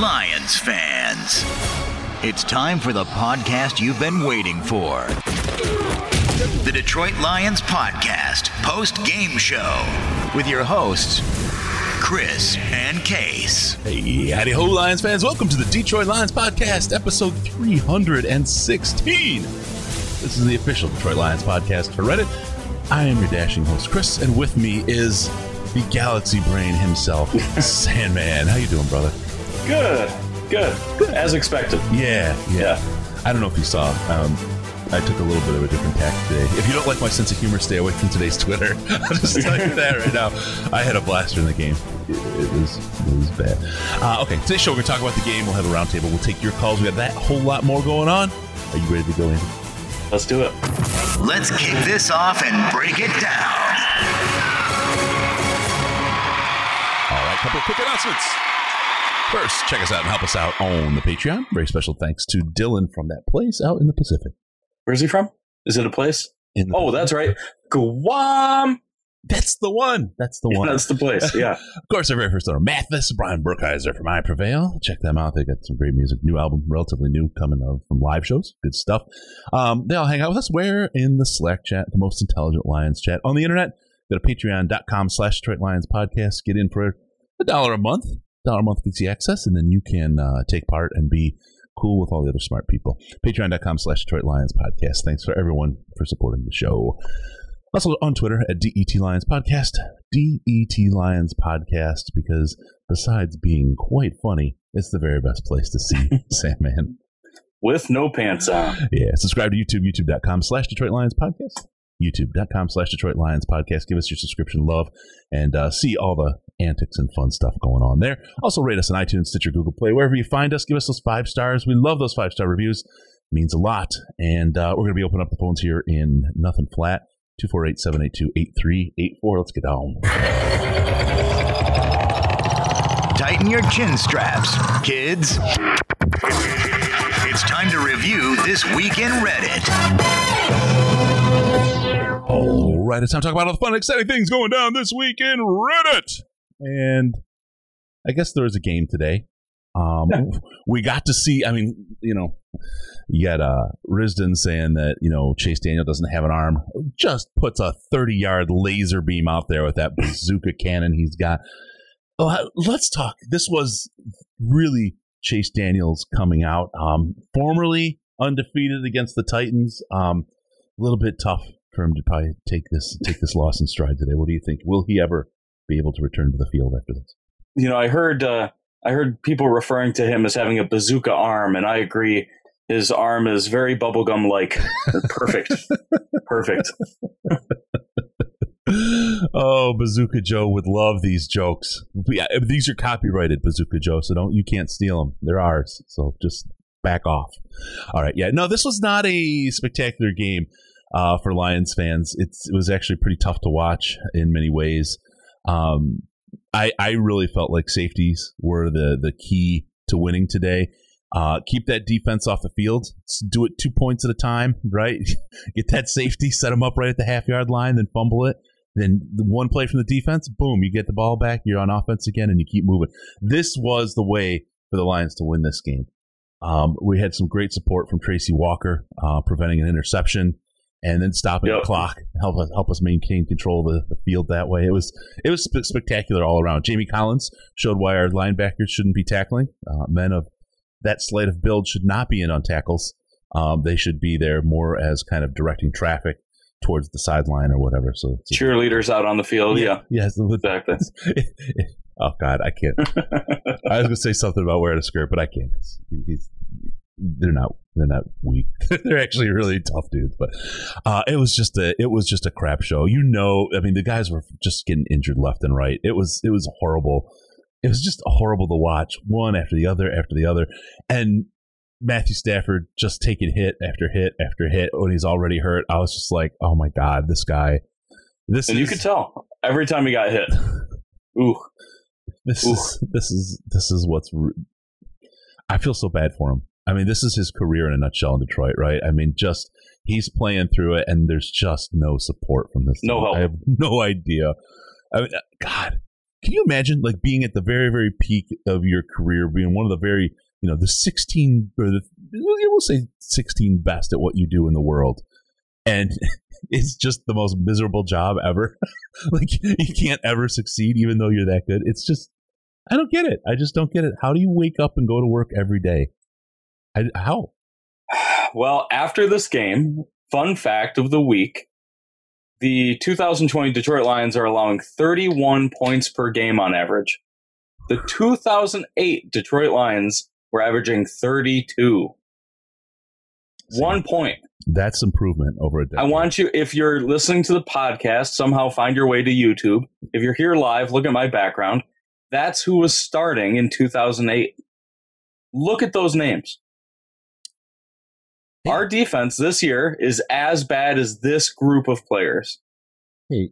Lions fans, it's time for the podcast you've been waiting for. The Detroit Lions Podcast post game show with your hosts, Chris and Case. Hey, howdy ho, Lions fans. Welcome to the Detroit Lions Podcast, episode 316. This is the official Detroit Lions Podcast for Reddit. I am your dashing host, Chris, and with me is the galaxy brain himself, Sandman. How you doing, brother? Good, good, as expected. Yeah, yeah. Yeah. I don't know if you saw. Um, I took a little bit of a different tack today. If you don't like my sense of humor, stay away from today's Twitter. I'll just tell you that right now. I had a blaster in the game. It, it was it was bad. Uh, okay, today's show we're gonna talk about the game. We'll have a roundtable. We'll take your calls. We got that whole lot more going on. Are you ready to go in? Let's do it. Let's kick this off and break it down. All right, couple of quick announcements. First, check us out and help us out on the Patreon. Very special thanks to Dylan from that place out in the Pacific. Where's he from? Is it a place? Oh, that's right. Guam. That's the one. That's the one. That's the place. Yeah. Of course, our very first owner, Mathis, Brian Burkheiser from I Prevail. Check them out. They got some great music. New album, relatively new, coming out from live shows. Good stuff. Um, they all hang out with us. Where in the Slack chat, the most intelligent Lions chat on the internet. Go to patreon.com slash Detroit Lions podcast. Get in for a dollar a month. Dollar a month gets you access, and then you can uh, take part and be cool with all the other smart people. Patreon.com slash Detroit Lions podcast. Thanks for everyone for supporting the show. Also on Twitter at DET Lions Podcast, DET Lions Podcast, because besides being quite funny, it's the very best place to see Sandman. With no pants on. Yeah, subscribe to YouTube, youtube.com slash Detroit Lions Podcast, youtube.com slash Detroit Lions Podcast. Give us your subscription love and uh, see all the antics and fun stuff going on there. Also rate us on iTunes, Stitcher, Google Play, wherever you find us. Give us those five stars. We love those five star reviews. means a lot. And uh, we're going to be opening up the phones here in Nothing Flat. 248-782-8384. Let's get on. Tighten your chin straps, kids. It's time to review this week in Reddit. All right, it's time to talk about all the fun, exciting things going down this week in Reddit. And I guess there was a game today. Um, we got to see. I mean, you know, you got uh, Risden saying that you know Chase Daniel doesn't have an arm. Just puts a thirty-yard laser beam out there with that bazooka cannon he's got. Uh, let's talk. This was really Chase Daniels coming out. Um, formerly undefeated against the Titans. Um, a little bit tough for him to probably take this take this loss in stride today. What do you think? Will he ever be able to return to the field after this? You know, I heard uh, I heard people referring to him as having a bazooka arm, and I agree. His arm is very bubblegum like. Perfect. Perfect. oh, Bazooka Joe would love these jokes. Yeah, these are copyrighted, Bazooka Joe, so don't you can't steal them. They're ours. So just back off. All right, yeah, no, this was not a spectacular game uh, for Lions fans. It's, it was actually pretty tough to watch in many ways. Um, I I really felt like safeties were the the key to winning today. Uh, keep that defense off the field. Do it two points at a time, right? Get that safety, set them up right at the half yard line, then fumble it. Then one play from the defense, boom, you get the ball back. You're on offense again, and you keep moving. This was the way for the Lions to win this game. Um, we had some great support from Tracy Walker, uh, preventing an interception and then stopping Yep. the clock, help us help us maintain control of the, the field that way. It was it was sp- spectacular all around. Jamie Collins showed why our linebackers shouldn't be tackling uh, men of that slate of build should not be in on tackles. Um, they should be there more as kind of directing traffic towards the sideline or whatever. So, cheerleaders out on the field. Yeah, yeah yes, exactly. oh God, I can't. I was gonna say something about wearing a skirt, but I can't. He's, they're not they're not weak. they're actually really tough dudes. But uh, it was just a it was just a crap show. You know, I mean, the guys were just getting injured left and right. It was it was horrible. It was just horrible to watch, one after the other after the other, and Matthew Stafford just taking hit after hit after hit when he's already hurt. I was just like, oh my god, this guy. This and is, you could tell every time he got hit. Ooh, this Ooh. is this is this is what's. I feel so bad for him. I mean, this is his career in a nutshell in Detroit, right? I mean, just he's playing through it, and there's just no support from this. No team. help. I have no idea. I mean, uh, God, can you imagine like being at the very, very peak of your career, being one of the very, you know, the 16 or the we'll say 16 best at what you do in the world, and it's just the most miserable job ever. like you can't ever succeed, even though you're that good. It's just I don't get it. I just don't get it. How do you wake up and go to work every day? I, how? Well, after this game, fun fact of the week the 2020 Detroit Lions are allowing 31 points per game on average. The 2008 Detroit Lions were averaging 32. See, One point. That's improvement over a decade. I want you, if you're listening to the podcast, somehow find your way to YouTube. If you're here live, look at my background. That's who was starting in 2008. Look at those names. Hey. Our defense this year is as bad as this group of players. Hey,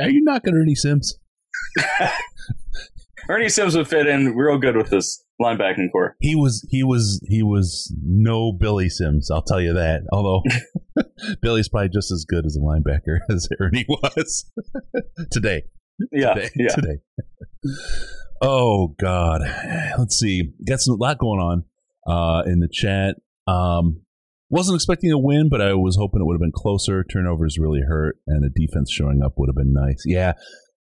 are you knocking Ernie Sims? Ernie Sims would fit in real good with this linebacking core. He was he was he was no Billy Sims, I'll tell you that. Although Billy's probably just as good as a linebacker as Ernie was today. Yeah, today, yeah. Today. Oh God, let's see. Got some a lot going on uh, in the chat. Um, wasn't expecting a win, but I was hoping it would have been closer. Turnovers really hurt, and a defense showing up would have been nice. Yeah,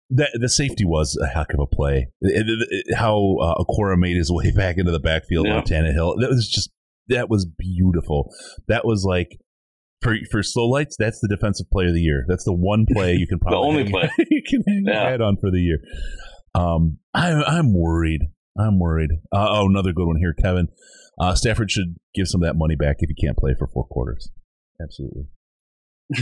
the, the safety was a heck of a play. It, it, it, how uh, made his way back into the backfield yeah. on Tannehill. That was just that was beautiful. That was like for for slow lights. That's the defensive player of the year. That's the one play you can probably the only hang, play you can hang yeah. head on for the year. Um, I, I'm worried. I'm worried. Uh, oh, another good one here, Kevin. Uh, Stafford should give some of that money back if he can't play for four quarters. Absolutely.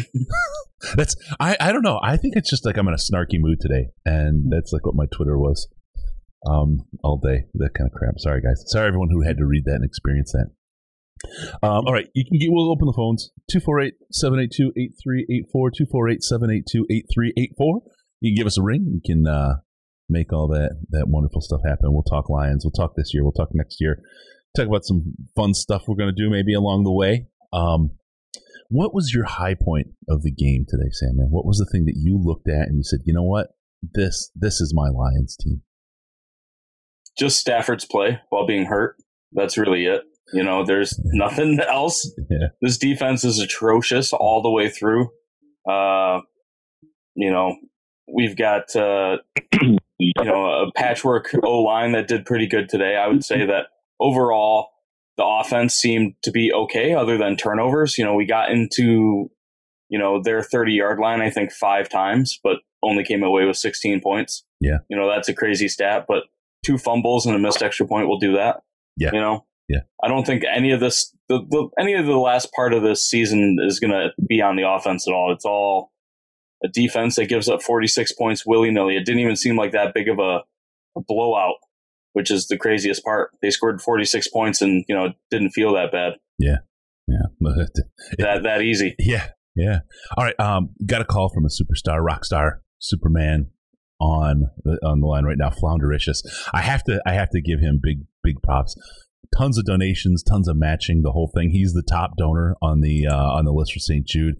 that's I, I don't know. I think it's just like I'm in a snarky mood today, and that's like what my Twitter was um, all day. That kind of crap. Sorry, guys. Sorry, everyone who had to read that and experience that. Um, all right, you can get. We'll open the phones 248-782-8384, 248-782-8384. You can give us a ring. You can uh, make all that that wonderful stuff happen. We'll talk Lions. We'll talk this year. We'll talk next year talk about some fun stuff we're going to do maybe along the way. Um, what was your high point of the game today, Sam? Man? What was the thing that you looked at and you said, you know what, this this is my Lions team? Just Stafford's play while being hurt. That's really it. You know, there's nothing else. Yeah. This defense is atrocious all the way through. Uh, you know, we've got uh, you know a patchwork O line that did pretty good today. I would say that overall, the offense seemed to be okay other than turnovers. You know, we got into, you know, their 30 yard line, I think five times, but only came away with 16 points. Yeah. You know, that's a crazy stat, but two fumbles and a missed extra point will do that. Yeah. You know, yeah. I don't think any of this, the, the any of the last part of this season is going to be on the offense at all. It's all a defense that gives up 46 points willy nilly. It didn't even seem like that big of a, a blowout which is the craziest part. They scored 46 points and, you know, didn't feel that bad. Yeah. Yeah. that, that easy. Yeah. Yeah. All right. Um, got a call from a superstar, rock star, Superman on the, on the line right now, Floundericious. I have to, I have to give him big, big props. Tons of donations, tons of matching, the whole thing. He's the top donor on the, uh, on the list for St. Jude.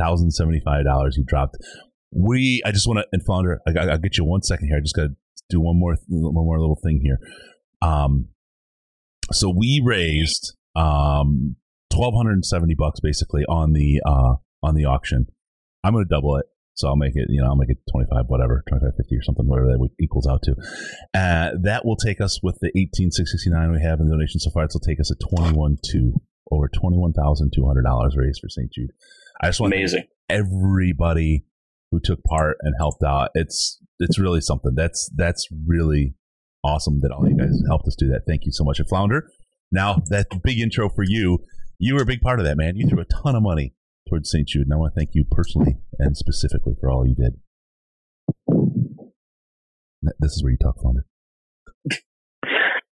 $1,075 he dropped. We, I just want to, and Flounder, I, will get you one second here. I just got to do one more one more little thing here. Um, so we raised um twelve hundred and seventy bucks basically on the uh on the auction. I'm going to double it. So I'll make it, you know, I'll make it 25, whatever, 25, 50 or something, whatever that equals out to. Uh, that will take us with the 18669 we have in donation so far. It'll take us at 21 2 over $21,200 raised for St. Jude. I just want amazing everybody who took part and helped out. It's, it's really something. That's, that's really awesome that all you guys helped us do that. Thank you so much. And Flounder, now that big intro for you, you were a big part of that, man. You threw a ton of money towards St. Jude, and I want to thank you personally and specifically for all you did. This is where you talk, Flounder.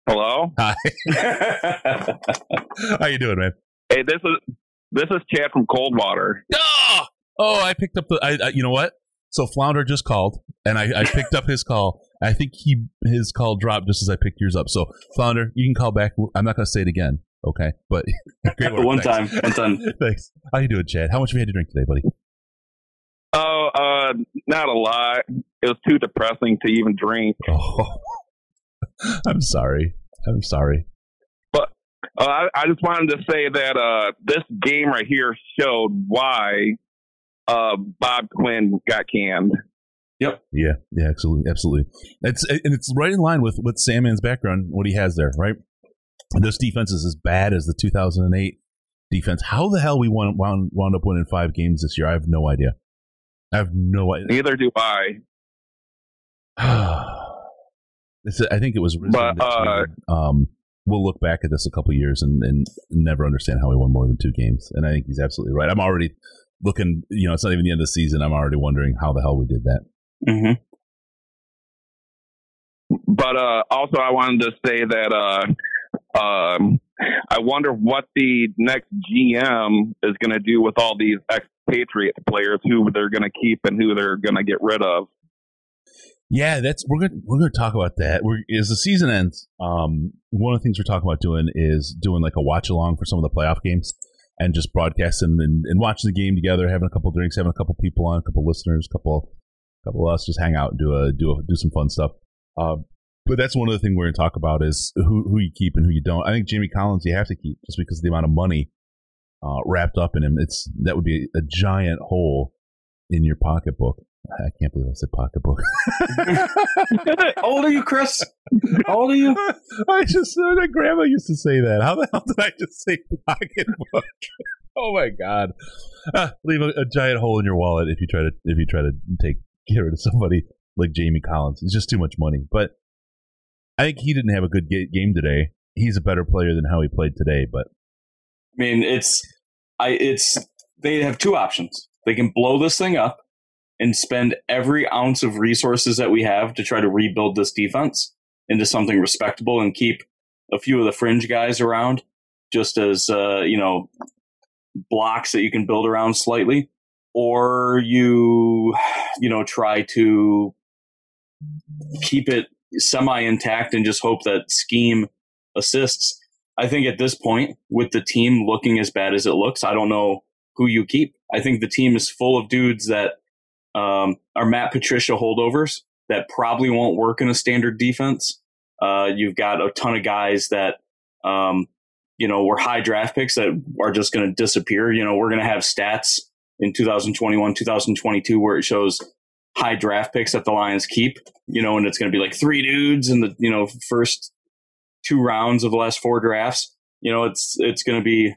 Hello. Hi. How you doing, man? Hey, this is this is Chad from Coldwater. Oh, oh I picked up the. I, I, you know what? So Flounder just called, and I, I picked up his call. I think he his call dropped just as I picked yours up. So Flounder, you can call back. I'm not going to say it again. Okay, but great work. one Thanks. time, one time. Thanks. How you doing, Chad? How much have you had to drink today, buddy? Oh, uh, not a lot. It was too depressing to even drink. Oh, I'm sorry. I'm sorry. But uh, I, I, just wanted to say that uh, this game right here showed why uh, Bob Quinn got canned. Yep. Yeah. Yeah. Absolutely. Absolutely. It's and it's right in line with with Sandman's background, what he has there, right? this defense is as bad as the 2008 defense. How the hell we wound, wound, wound up winning five games this year? I have no idea. I have no idea. Neither do I. I think it was. But, uh, um, we'll look back at this a couple years and, and never understand how we won more than two games. And I think he's absolutely right. I'm already looking. You know, it's not even the end of the season. I'm already wondering how the hell we did that. Mm-hmm. But uh, also, I wanted to say that uh, um, I wonder what the next GM is going to do with all these expatriate players, who they're going to keep and who they're going to get rid of. Yeah, that's we're gonna we're going to talk about that. We're, as the season ends, um, one of the things we're talking about doing is doing like a watch along for some of the playoff games and just broadcasting and, and watching the game together, having a couple drinks, having a couple people on, a couple listeners, a couple couple of us just hang out and do a do a, do some fun stuff. Uh, but that's one of the things we're going to talk about is who who you keep and who you don't. I think Jamie Collins you have to keep just because of the amount of money uh, wrapped up in him. It's that would be a giant hole in your pocketbook. I can't believe I said pocketbook. How old are you, Chris? How old are you? I just uh, my grandma used to say that. How the hell did I just say pocketbook? oh my god! Uh, leave a, a, giant hole in your wallet if you try to if you try to take get rid of somebody like Jamie Collins. It's just too much money. But I think he didn't have a good game today. He's a better player than how he played today, but I mean, it's I it's they have two options. They can blow this thing up and spend every ounce of resources that we have to try to rebuild this defense into something respectable and keep a few of the fringe guys around just as uh, you know blocks that you can build around slightly or you you know try to keep it semi intact and just hope that scheme assists. I think at this point, with the team looking as bad as it looks, I don't know who you keep. I think the team is full of dudes that um, are Matt Patricia holdovers that probably won't work in a standard defense. Uh, you've got a ton of guys that, um, you know, were high draft picks that are just going to disappear. You know, we're going to have stats in 2021, 2022 where it shows high draft picks that the Lions keep, you know, and it's going to be like three dudes in the, you know, first two rounds of the last four drafts. You know, it's it's going to be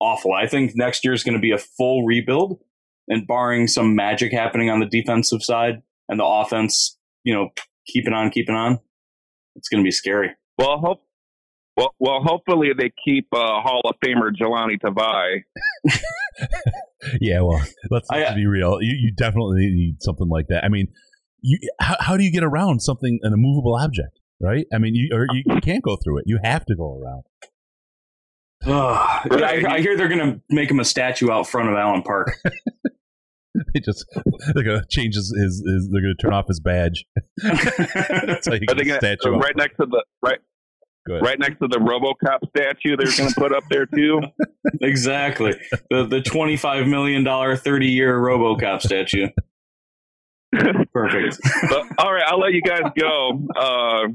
awful. I think next year is going to be a full rebuild and barring some magic happening on the defensive side and the offense, you know, keeping on, keeping on, it's going to be scary. Well, hope well, well, hopefully they keep uh, Hall of Famer Jahlani Tavai. yeah, well, let's, let's be real. You, you definitely need something like that. I mean, you how, how do you get around something an immovable object, right? I mean, you or you, you can't go through it. You have to go around. I, I, hear they're going to make him a statue out front of Allen Park. they just they're going to change his, his, his, They're going to turn off his badge. That's how you get a statue right next to the right Right next to the RoboCop statue they're going to put up there too. exactly. The the twenty five million dollar thirty year RoboCop statue. Perfect. But, all right, I'll let you guys go. Uh,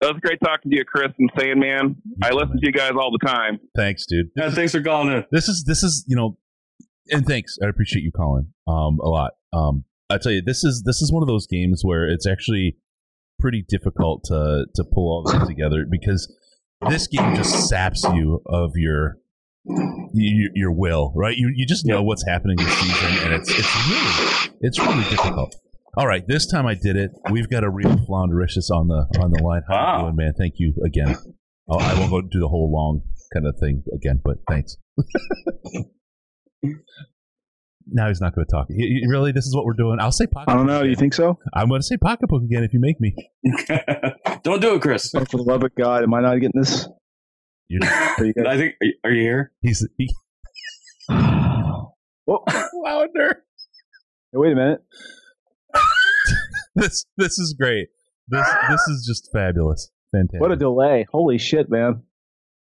that was great talking to you, Chris and Sandman. I listen to you guys all the time. Thanks, dude. Yeah, thanks for calling in. This is this is you know, and thanks. I appreciate you calling um a lot. Um, I tell you, this is this is one of those games where it's actually pretty difficult to to pull all this together because this game just saps you of your your, your will, right? You you just know what's happening this season, and it's it's really it's really difficult. All right, this time I did it. We've got a real floundericious on the on the line. How wow. you doing, man? Thank you again. I'll, I won't go do the whole long kind of thing again, but thanks. now he's not going to talk. He, he, really, this is what we're doing. I'll say pocket. I don't know. Again. You think so? I'm going to say pocketbook again if you make me. don't do it, Chris. Oh, for the love of God, am I not getting this? You I think. Are you here? He's. He... Whoa, louder. Hey, wait a minute. this this is great. This this is just fabulous. Fantastic. What a delay! Holy shit, man!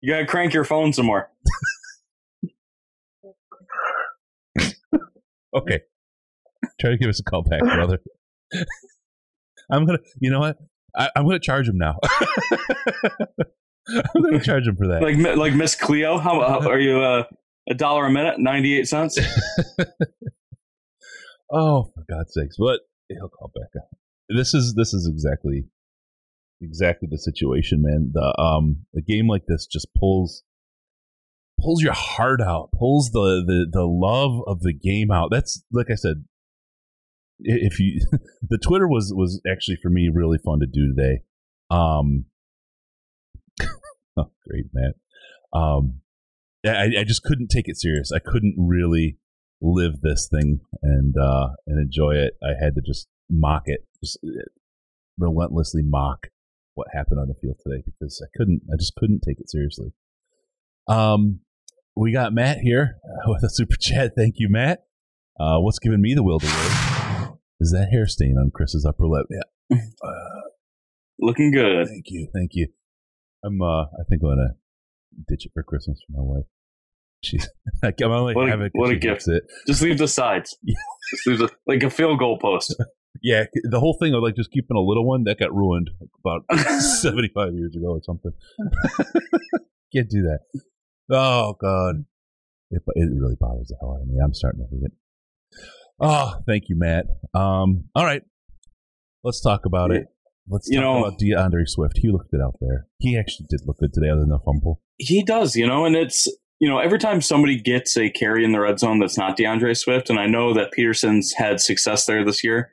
You gotta crank your phone some more. Okay. Try to give us a call back, brother. I'm gonna. You know what? I, am gonna charge him now. I'm gonna charge him for that. Like like Miss Cleo. How, how are you? Uh, a dollar a minute, ninety eight cents. oh, for God's sakes! But he'll call back. This is this is exactly exactly the situation, man. The um a game like this just pulls pulls your heart out, pulls the the the love of the game out. That's like I said. If you the Twitter was was actually for me really fun to do today. Um, oh, great, Matt. Um, I, I just couldn't take it serious. I couldn't really live this thing and uh and enjoy it. I had to just mock it, just uh, relentlessly mock what happened on the field today because I couldn't, I just couldn't take it seriously. Um, we got Matt here with a super chat. Thank you, Matt. Uh, what's giving me the will to live is that hair stain on Chris's upper lip. Yeah, uh, looking good. Thank you, thank you. I'm, uh, I think I'm gonna ditch it for Christmas for my wife. She's like, I'm only what a, what a gift. It. Just leave the sides. Yeah. Just leave the, like a field goal post. Yeah, the whole thing of like just keeping a little one that got ruined about seventy five years ago or something. Can't do that. Oh God, it, it really bothers the hell out of me. I'm starting to hate it. Oh, thank you, Matt. Um, all right, let's talk about it. Let's you talk know, about D'Andre Swift. He looked good out there. He actually did look good today, other than the fumble. He does, you know, and it's you know, every time somebody gets a carry in the red zone that's not D'Andre Swift, and I know that Peterson's had success there this year,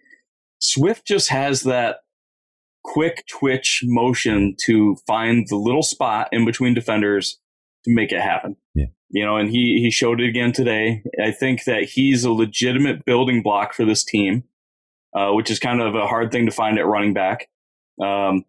Swift just has that quick twitch motion to find the little spot in between defenders to make it happen. Yeah. You know, and he he showed it again today. I think that he's a legitimate building block for this team, uh, which is kind of a hard thing to find at running back. Um,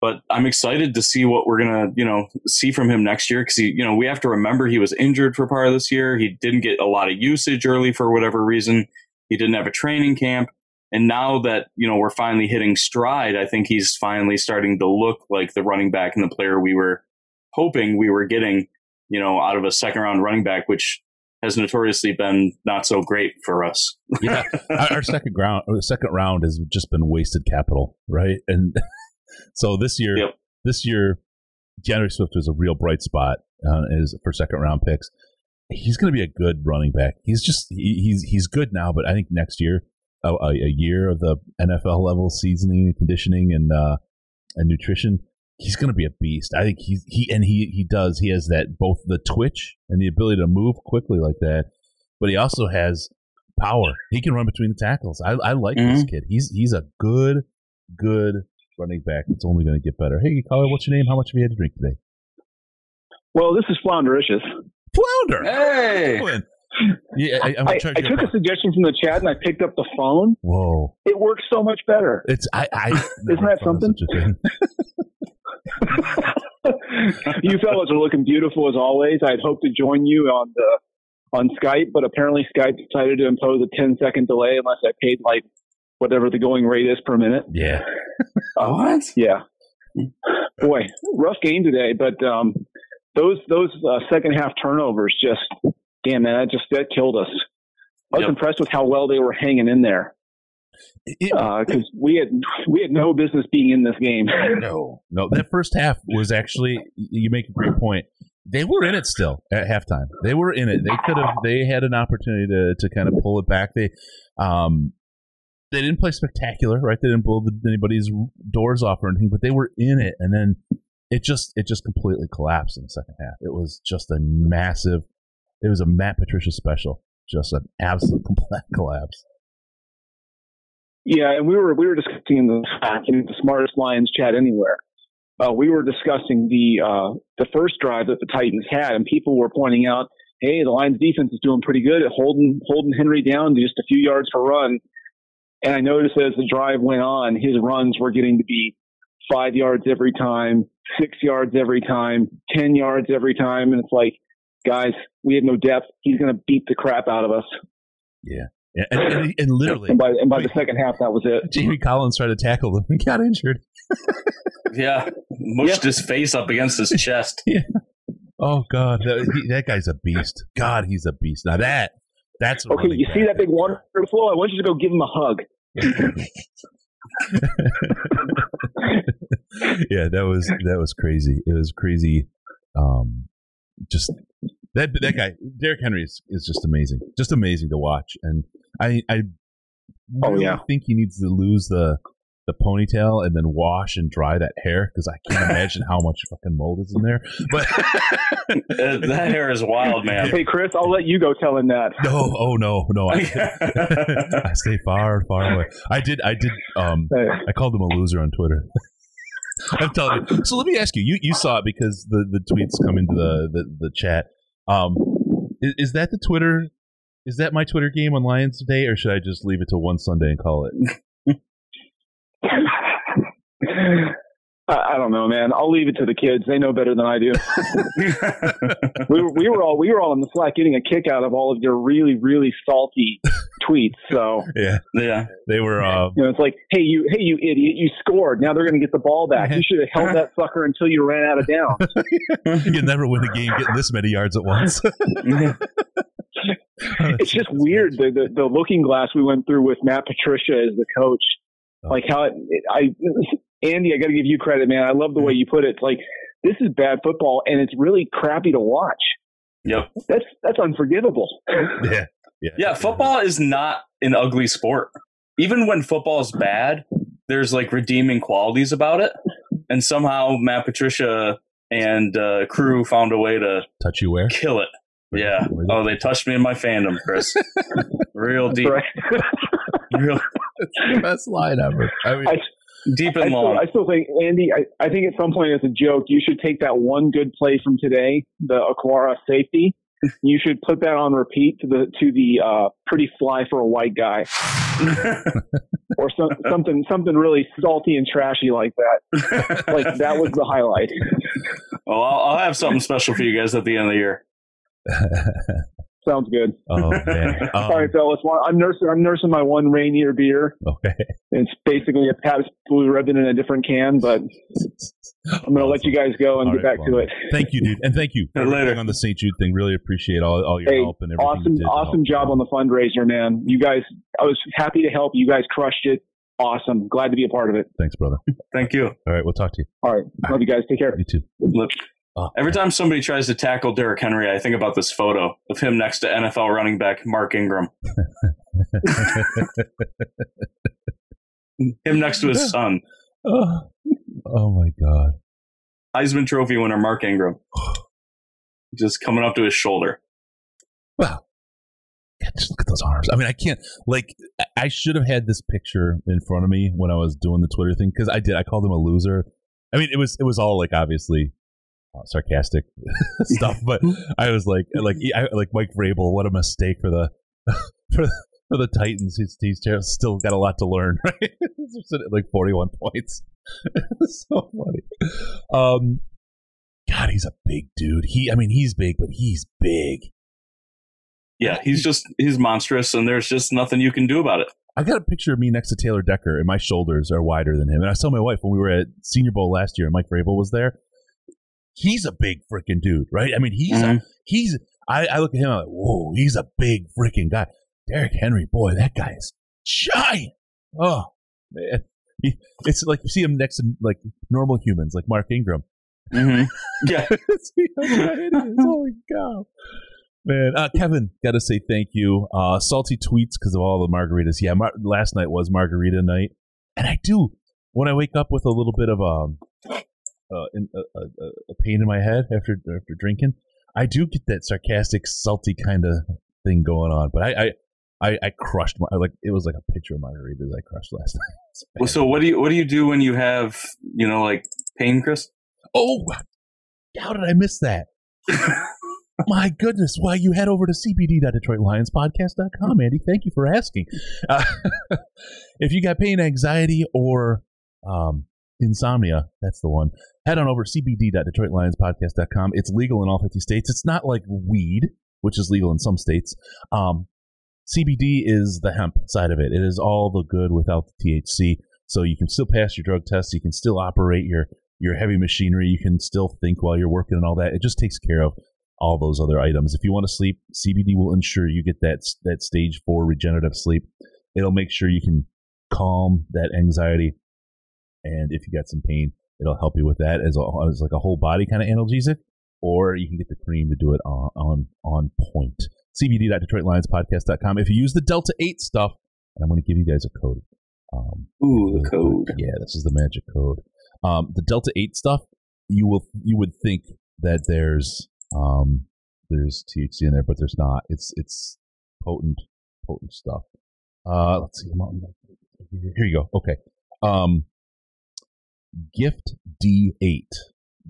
but I'm excited to see what we're gonna, you know, see from him next year because he, you know, we have to remember he was injured for part of this year. He didn't get a lot of usage early for whatever reason. He didn't have a training camp. And now that, you know, we're finally hitting stride, I think he's finally starting to look like the running back and the player we were hoping we were getting, you know, out of a second round running back, which has notoriously been not so great for us. yeah. Our second round, second round has just been wasted capital, right? And so this year, yep. this year, D'Andre Swift was a real bright spot uh, is for second round picks. He's going to be a good running back. He's just he, he's he's good now, but I think next year a, a year of the NFL level seasoning and conditioning and uh, and nutrition, he's going to be a beast. I think he's he and he he does. He has that both the twitch and the ability to move quickly like that, but he also has power. He can run between the tackles. I, I like mm-hmm. this kid. He's he's a good good running back. It's only going to get better. Hey, caller, what's your name? How much have you had to drink today? Well, this is Floundericious. Flounder. Hey. Yeah, I, I, I took a suggestion from the chat and I picked up the phone. Whoa! It works so much better. It's I. I Isn't that something? you fellas are looking beautiful as always. I'd hoped to join you on the on Skype, but apparently Skype decided to impose a 10 second delay unless I paid like whatever the going rate is per minute. Yeah. uh, what? Yeah. Boy, rough game today, but um, those those uh, second half turnovers just damn man, that just that killed us. I was yep. impressed with how well they were hanging in there because uh, we had we had no business being in this game. no, no, that first half was actually you make a great point. They were in it still at halftime. They were in it. They could have. They had an opportunity to to kind of pull it back. They, um, they didn't play spectacular, right? They didn't blow anybody's doors off or anything, but they were in it, and then it just it just completely collapsed in the second half. It was just a massive. It was a Matt Patricia special, just an absolute complete collapse. Yeah, and we were we were discussing the fact in the smartest Lions chat anywhere. Uh, we were discussing the uh, the first drive that the Titans had, and people were pointing out, "Hey, the Lions defense is doing pretty good at holding holding Henry down to just a few yards per run." And I noticed as the drive went on, his runs were getting to be five yards every time, six yards every time, ten yards every time, and it's like, guys, we have no depth. He's going to beat the crap out of us. Yeah. Yeah, and, and, and literally, and by, and by the second half, that was it. Jamie Collins tried to tackle him and got injured. yeah, mushed yeah. his face up against his chest. Yeah. Oh God, that, he, that, guy's a beast. God, he's a beast. Now that that's okay. You see that big water flow? I want you to go give him a hug. yeah, that was that was crazy. It was crazy. Um, just that that guy, Derrick Henry, is, is just amazing. Just amazing to watch. And I I oh, really oh, yeah. think he needs to lose the the ponytail and then wash and dry that hair because I can't imagine how much fucking mold is in there. But that hair is wild, man. Hey, Chris, I'll let you go tell him that. No, oh no, no, I, I stay far, far away. I did, I did. Um. I called him a loser on Twitter. I'm telling you. So let me ask you. You you saw it because the, the tweets come into the the, the chat. Um, is, is, that the Twitter? Is that my Twitter game on Lions Day, or should I just leave it to one Sunday and call it? I don't know, man. I'll leave it to the kids. They know better than I do. we, were, we were all we were all in the Slack getting a kick out of all of your really really salty tweets. So yeah, yeah, they were. Uh, you know, it's like, hey, you, hey, you idiot, you scored. Now they're going to get the ball back. You should have held that sucker until you ran out of downs. you can never win a game getting this many yards at once. it's just weird the, the the looking glass we went through with Matt Patricia as the coach. Oh. Like how it, I Andy, I got to give you credit, man. I love the way you put it. It's like this is bad football, and it's really crappy to watch. Yep, that's that's unforgivable. yeah, yeah, yeah. Football is not an ugly sport. Even when football is bad, there's like redeeming qualities about it, and somehow Matt Patricia and uh, crew found a way to touch you where kill it. Yeah. Oh, they touched me in my fandom, Chris. Real deep. Right. Real. the best line ever. I mean, I, deep and I long. Still, I still think, Andy, I, I think at some point as a joke, you should take that one good play from today, the Okwara safety. You should put that on repeat to the to the uh, pretty fly for a white guy, or some, something something really salty and trashy like that. like that was the highlight. Well, I'll, I'll have something special for you guys at the end of the year. Sounds good. Oh man! Um, All right, fellas. I'm nursing. I'm nursing my one Rainier beer. Okay. It's basically a Pabst Blue Ribbon in a different can, but I'm going to let you guys go and all get right, back well, to it. Thank you, dude, and thank you for later on the St. Jude thing. Really appreciate all, all your hey, help and everything. Awesome, awesome job on the fundraiser, man. You guys, I was happy to help. You guys crushed it. Awesome. Glad to be a part of it. Thanks, brother. Thank you. All right, we'll talk to you. All right, love all you guys. Take care. You too. Look. Oh, Every time somebody tries to tackle Derrick Henry, I think about this photo of him next to NFL running back Mark Ingram. him next to his son. Oh, oh my God. Heisman Trophy winner Mark Ingram. Just coming up to his shoulder. Wow. just look at those arms. I mean, I can't, like, I should have had this picture in front of me when I was doing the Twitter thing because I did. I called him a loser. I mean, it was it was all like obviously uh, sarcastic stuff, but I was like, like, I, like Mike Vrabel, what a mistake for the for for the Titans. He's, he's still got a lot to learn, right? like forty-one points. so funny. Um, God, he's a big dude. He, I mean, he's big, but he's big. Yeah, he's just he's monstrous, and there's just nothing you can do about it. I got a picture of me next to Taylor Decker, and my shoulders are wider than him. And I saw my wife when we were at Senior Bowl last year, and Mike Vrabel was there he's a big freaking dude, right? I mean, he's mm-hmm. a, he's. I, I, look at him, I'm like, whoa, he's a big freaking guy. Derrick Henry, boy, that guy is giant. Oh man, he, it's like you see him next to like normal humans, like Mark Ingram. Mm-hmm. Yeah, Holy cow! Man, uh, Kevin, got to say thank you. Uh, salty tweets because of all the margaritas. Yeah, mar- last night was margarita night, and I do when I wake up with a little bit of um, uh, in, a, a, a pain in my head after after drinking. I do get that sarcastic, salty kind of thing going on, but I, I I, I crushed my like it was like a picture of margaritas I crushed last night. Well, so what do you what do you do when you have you know like pain, Chris? Oh, how did I miss that? My goodness, why you head over to cbd.detroitlionspodcast.com, Andy. Thank you for asking. Uh, if you got pain, anxiety, or um, insomnia, that's the one. Head on over cbd.detroitlionspodcast.com. It's legal in all 50 states. It's not like weed, which is legal in some states. Um, CBD is the hemp side of it. It is all the good without the THC. So you can still pass your drug tests. You can still operate your your heavy machinery. You can still think while you're working and all that. It just takes care of all those other items. If you want to sleep, CBD will ensure you get that that stage four regenerative sleep. It'll make sure you can calm that anxiety, and if you got some pain, it'll help you with that as, a, as like a whole body kind of analgesic. Or you can get the cream to do it on on, on point. CBD.DetroitLionsPodcast.com. If you use the Delta Eight stuff, and I'm going to give you guys a code. Um, Ooh, the code. Yeah, this is the magic code. Um, the Delta Eight stuff, you will you would think that there's um, there's THC in there, but there's not. It's it's potent potent stuff. Uh, let's see. Here you go. Okay. Um, Gift D8.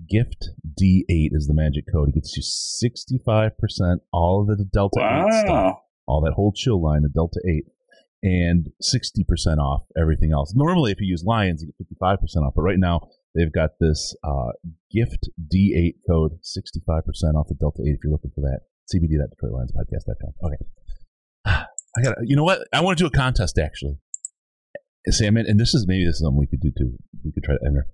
Gift D8 is the magic code. It gets you 65% all of the Delta wow. 8 stuff. All that whole chill line, the Delta 8 and 60% off everything else. Normally, if you use Lions, you get 55% off, but right now they've got this uh, gift D8 code, 65% off the Delta 8 if you're looking for that. CBD.DetroitLionsPodcast.com. Okay. I got you know what? I want to do a contest actually. Sam, and this is maybe this is something we could do too. We could try to enter.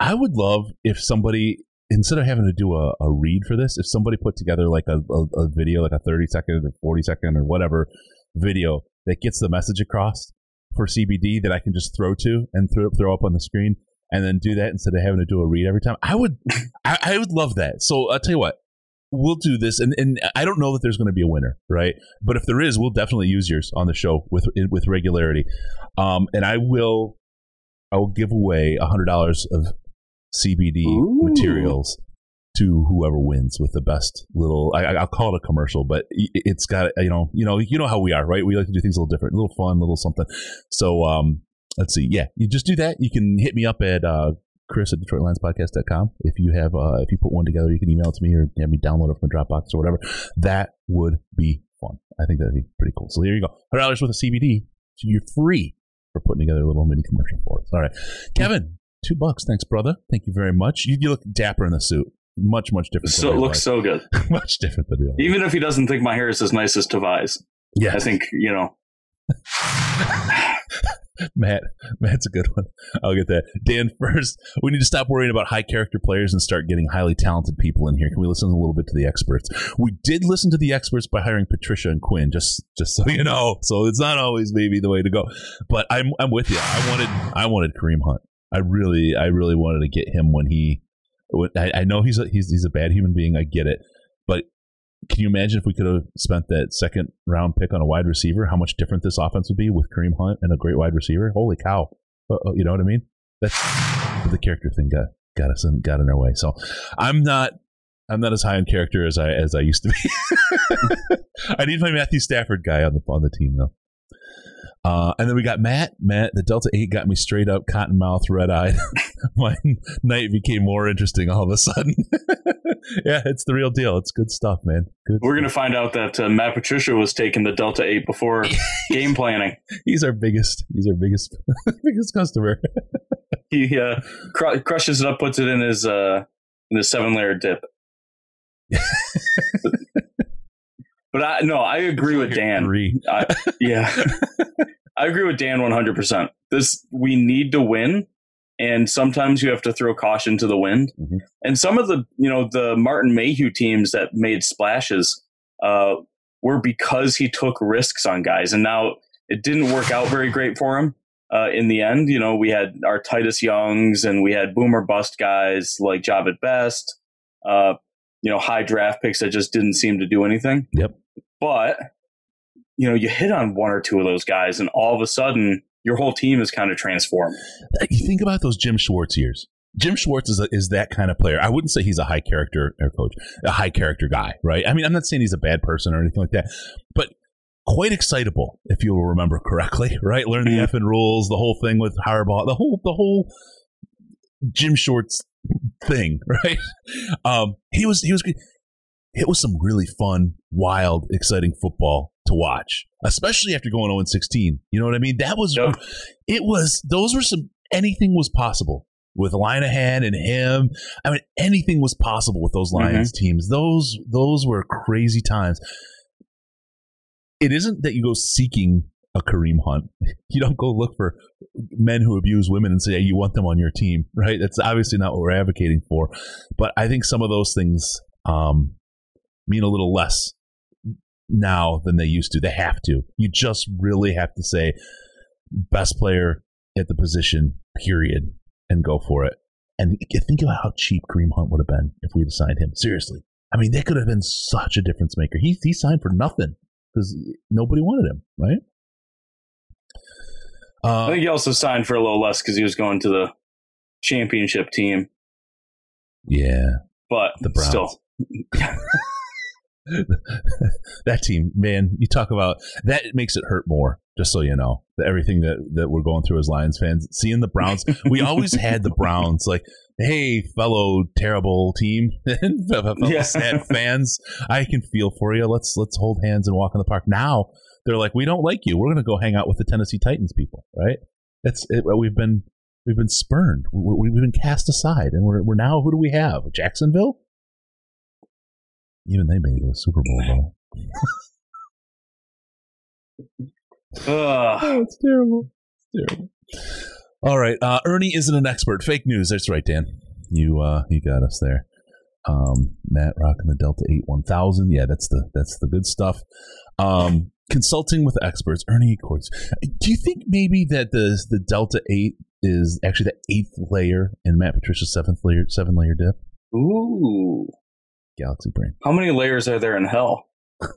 I would love if somebody instead of having to do a, a read for this, if somebody put together like a, a, a video, like a 30 second or 40 second or whatever video that gets the message across for CBD that I can just throw to and throw, throw up on the screen and then do that instead of having to do a read every time. I would, I, I would love that. So I'll tell you what, we'll do this, and, and I don't know that there's going to be a winner, right? But if there is, we'll definitely use yours on the show with with regularity. Um, and I will, I will give away a hundred dollars of CBD Ooh. materials to whoever wins with the best little. I, will call it a commercial, but it's got you know you know you know how we are, right? We like to do things a little different, a little fun, a little something. So um, let's see, yeah, you just do that. You can hit me up at uh, Chris at DetroitLionsPodcast.com. If you have uh, if you put one together, you can email it to me or have me download it from Dropbox or whatever. That would be fun. I think that'd be pretty cool. So there you go, hundred dollars worth of CBD. So you're free for putting together a little mini commercial for us. All right, Kevin, two bucks. Thanks, brother. Thank you very much. You, you look dapper in the suit much much different. So it looks so good. much different than real. Life. Even if he doesn't think my hair is as nice as Tavai's. Yeah, I think you know. Matt, Matt's a good one. I'll get that. Dan, first, we need to stop worrying about high character players and start getting highly talented people in here. Can we listen a little bit to the experts? We did listen to the experts by hiring Patricia and Quinn, just just so you know. So it's not always maybe the way to go. But I'm I'm with you. I wanted I wanted Kareem Hunt. I really I really wanted to get him when he I, I know he's a, he's he's a bad human being. I get it, but can you imagine if we could have spent that second round pick on a wide receiver? How much different this offense would be with Kareem Hunt and a great wide receiver? Holy cow! Uh, you know what I mean? That's the character thing got got us in, got in our way. So I'm not I'm not as high on character as I as I used to be. I need my Matthew Stafford guy on the on the team though. Uh, and then we got Matt. Matt, the Delta 8 got me straight up, cotton mouth, red eyed. My night became more interesting all of a sudden. yeah, it's the real deal. It's good stuff, man. Good. We're going to find out that uh, Matt Patricia was taking the Delta 8 before game planning. He's our biggest, he's our biggest, biggest customer. he uh, cr- crushes it up, puts it in his, uh, in his seven layer dip. But I no, I agree with Dan. I, yeah, I agree with Dan one hundred percent. This we need to win, and sometimes you have to throw caution to the wind. Mm-hmm. And some of the you know the Martin Mayhew teams that made splashes uh, were because he took risks on guys, and now it didn't work out very great for him. Uh, in the end, you know, we had our Titus Youngs and we had boomer bust guys like Jahvid Best. Uh, you know, high draft picks that just didn't seem to do anything. Yep. But, you know, you hit on one or two of those guys, and all of a sudden, your whole team is kind of transformed. You think about those Jim Schwartz years. Jim Schwartz is a, is that kind of player. I wouldn't say he's a high character air coach, a high character guy, right? I mean, I'm not saying he's a bad person or anything like that, but quite excitable, if you will remember correctly, right? Learn the effing rules, the whole thing with Harbaugh, the whole the whole Jim Schwartz thing, right? Um, he was he was it was some really fun, wild, exciting football to watch, especially after going 0 16. You know what I mean? That was it was those were some anything was possible with Linehan and him. I mean, anything was possible with those Lions teams. Those those were crazy times. It isn't that you go seeking a Kareem Hunt. You don't go look for men who abuse women and say hey, you want them on your team, right? That's obviously not what we're advocating for. But I think some of those things um, mean a little less now than they used to. They have to. You just really have to say best player at the position, period, and go for it. And think about how cheap Kareem Hunt would have been if we'd signed him. Seriously. I mean, that could have been such a difference maker. He, he signed for nothing because nobody wanted him, right? I Uh, think he also signed for a little less because he was going to the championship team, yeah. but The Browns. still. that team, man, you talk about that makes it hurt more. Just so you know, that everything that that we're going through as Lions fans, seeing the Browns, we always had the Browns like, hey, fellow terrible team, and fellow Yeah. sad fans, I can feel for you. Let's let's hold hands and walk in the park. Now they're like, we don't like you. We're going to go hang out with the Tennessee Titans people, right? That's it, we've been we've been spurned. we we've been cast aside, and we're we're now who do we have? Jacksonville. Even they made the Super Bowl, though. Ugh. Oh, it's terrible. It's terrible. All right. Uh, Ernie isn't an expert. Fake news. That's right, Dan. You uh, you got us there. Um, Matt rocking the Delta Eight One Thousand. Yeah, that's the that's the good stuff. Um, consulting with experts. Ernie Quartz. Do you think maybe that the the Delta Eight is actually the eighth layer in Matt Patricia's seventh layer seven layer dip? Ooh. Galaxy brain. How many layers are there in hell?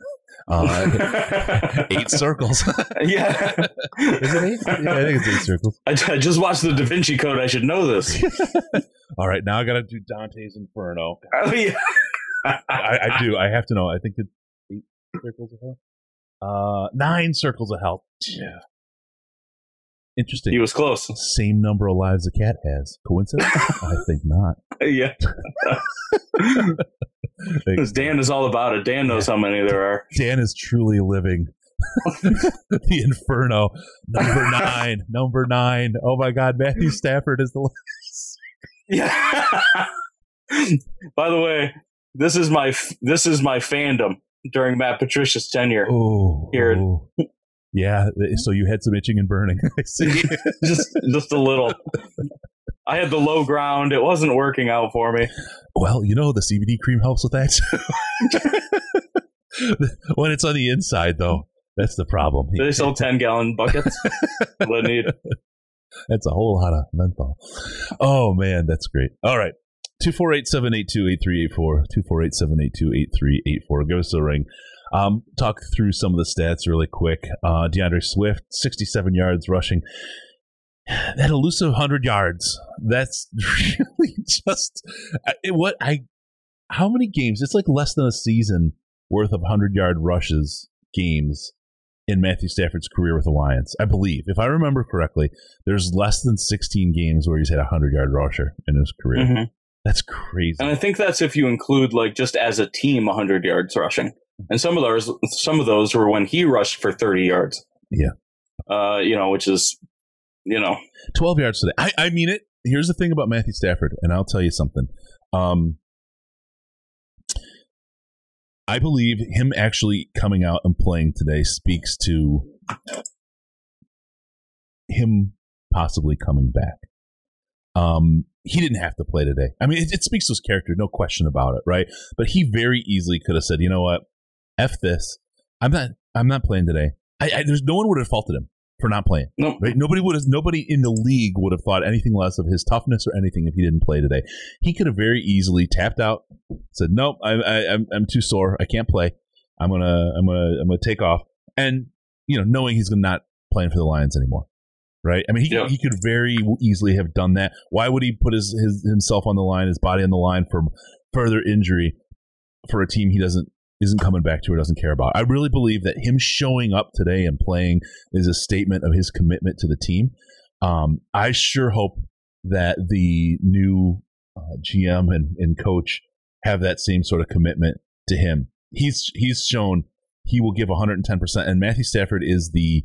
Uh, eight circles. yeah. Is it eight? Yeah, I think it's eight circles. I, I just watched the Da Vinci Code. I should know this. All right, now I got to do Dante's Inferno. Oh, yeah. I, I do. I have to know. I think it's eight circles of hell. Uh, nine circles of hell. Yeah. Interesting. He was close. Same number of lives a cat has. Coincidence? I think not. Yeah. Because Dan is all about it. Dan knows how many there are. Dan is truly living the Inferno. Number nine. Number nine. Oh my God, Matthew Stafford is the. Yeah. By the way, this is my this is my fandom during Matt Patricia's tenure. Oh, Here. oh. Yeah. So you had some itching and burning. I see. just just a little. I had the low ground. It wasn't working out for me. Well, you know the CBD cream helps with that. when it's on the inside, though, that's the problem. Do they sell ten gallon buckets? What I need. That's a whole lot of menthol. Oh man, that's great. All right. 248-782-8384. 248-782-8384. Give us a ring. Um, talk through some of the stats really quick. Uh, DeAndre Swift, 67 yards rushing. That elusive 100 yards. That's really just it, what I. How many games? It's like less than a season worth of 100 yard rushes games in Matthew Stafford's career with the Lions. I believe, if I remember correctly, there's less than 16 games where he's had a 100 yard rusher in his career. Mhm. That's crazy. And I think that's if you include like just as a team, hundred yards rushing. And some of those, some of those were when he rushed for thirty yards. Yeah. Uh, you know, which is, you know, 12 yards today. I, I mean it. Here's the thing about Matthew Stafford, and I'll tell you something. Um, I believe him actually coming out and playing today speaks to him possibly coming back. Um, he didn't have to play today. I mean, it, it speaks to his character, no question about it, right? But he very easily could have said, "You know what? F this. I'm not. I'm not playing today." I, I there's no one would have faulted him. for not playing. Nope. Right? Nobody would have. Nobody in the league would have thought anything less of his toughness or anything if he didn't play today. He could have very easily tapped out, said, "Nope, I, I, I'm I'm too sore. I can't play. I'm gonna I'm gonna I'm gonna take off." And you know, knowing he's gonna not playing for the Lions anymore. Right? I mean, he, Yeah. he could very easily have done that. Why would he put his, his himself on the line, his body on the line for further injury for a team he doesn't isn't coming back to or doesn't care about. I really believe that him showing up today and playing is a statement of his commitment to the team. Um, I sure hope that the new uh, GM and, and coach have that same sort of commitment to him. He's he's shown he will give 110%. And Matthew Stafford is the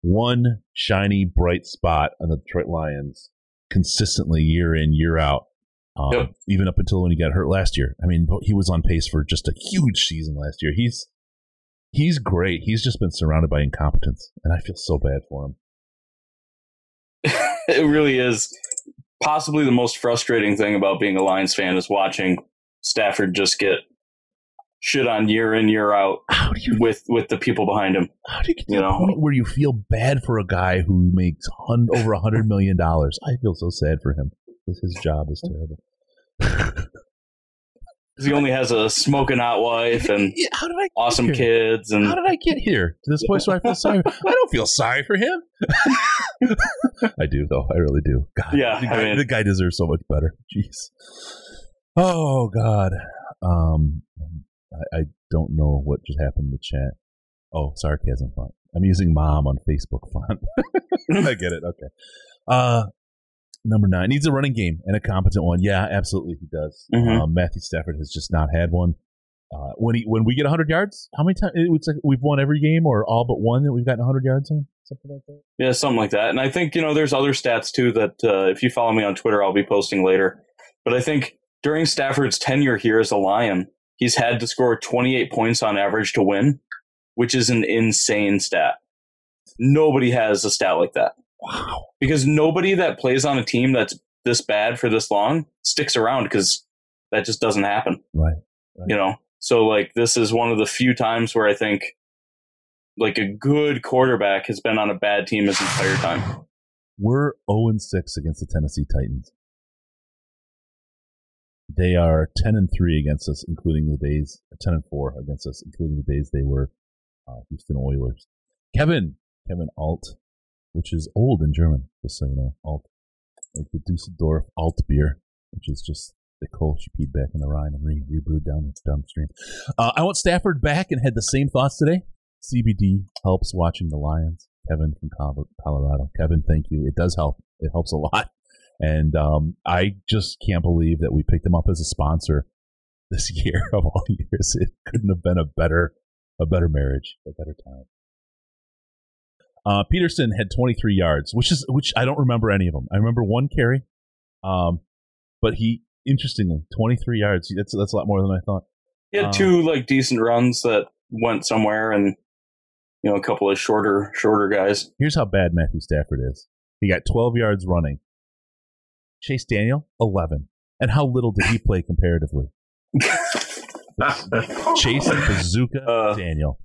one shiny, bright spot on the Detroit Lions consistently year in, year out. Um, Yep. Even up until when he got hurt last year. I mean, he was on pace for just a huge season last year. He's he's great. He's just been surrounded by incompetence, and I feel so bad for him. it really is possibly the most frustrating thing about being a Lions fan is watching Stafford just get shit on year in year out you with with the people behind him. how do you get to You the know. point where you feel bad for a guy who makes hun- over a hundred million dollars? I feel so sad for him his job is terrible. He only has a smoking hot wife and Yeah, how did I awesome here? kids and How did I get here to this place where I feel sorry? I don't feel sorry for him. I do, though. I really do. God, Yeah, the I guy, mean- the guy deserves so much better. Jeez. Oh God. Um, I, I don't know what just happened in the chat. Oh, sarcasm font. I'm using mom on Facebook font. I get it. Okay. Uh, number nine needs a running game and a competent one. Yeah, absolutely, he does. Mhm. Um, Matthew Stafford has just not had one. Uh, when he when we get 100 yards, how many times it's like we've won every game or all but one that we've gotten 100 yards in, something like that. Yeah, something like that. And I think, you know, there's other stats too that uh, if you follow me on Twitter, I'll be posting later. But I think during Stafford's tenure here as a Lion, he's had to score 28 points on average to win, which is an insane stat. Nobody has a stat like that Wow. because nobody that plays on a team that's this bad for this long sticks around because that just doesn't happen. Right. right. You know, so like this is one of the few times where I think like a good quarterback has been on a bad team his entire time. We're 0 and 6 against the Tennessee Titans. They are 10 and 3 against us, including the days 10 and 4 against us, including the days they were uh, Houston Oilers. Kevin, Kevin Alt, which is old in German, just so you know, Alt, like the Dusseldorf Alt beer, which is just the she peed back in the Rhine and re- rebrewed down downstream. Uh, I want Stafford back and had the same thoughts today. CBD helps watching the Lions. Kevin from Colorado. Kevin, thank you. It does help. It helps a lot. And um, I just can't believe that we picked them up as a sponsor this year of all years. It couldn't have been a better, a better marriage, a better time. Uh, Peterson had 23 yards, which is which I don't remember any of them. I remember one carry, um, but he interestingly 23 yards. That's that's a lot more than I thought. He had Um, two like decent runs that went somewhere, and you know a couple of shorter shorter guys. Here's how bad Matthew Stafford is. He got 12 yards running. Chase Daniel 11. And how little did he play comparatively? Chase Bazooka Uh. Daniel.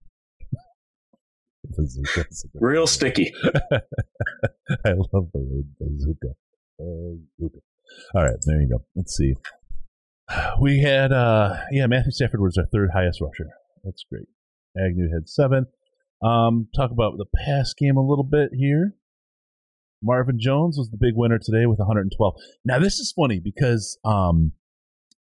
Bazooka. is a good Real sticky. I love the word bazooka. Bazooka. All right, there you go. Let's see. We had, uh, yeah, Matthew Stafford was our third highest rusher. That's great. Agnew had seven. Um, talk about the pass game a little bit here. Marvin Jones was the big winner today with 112. Now this is funny because um,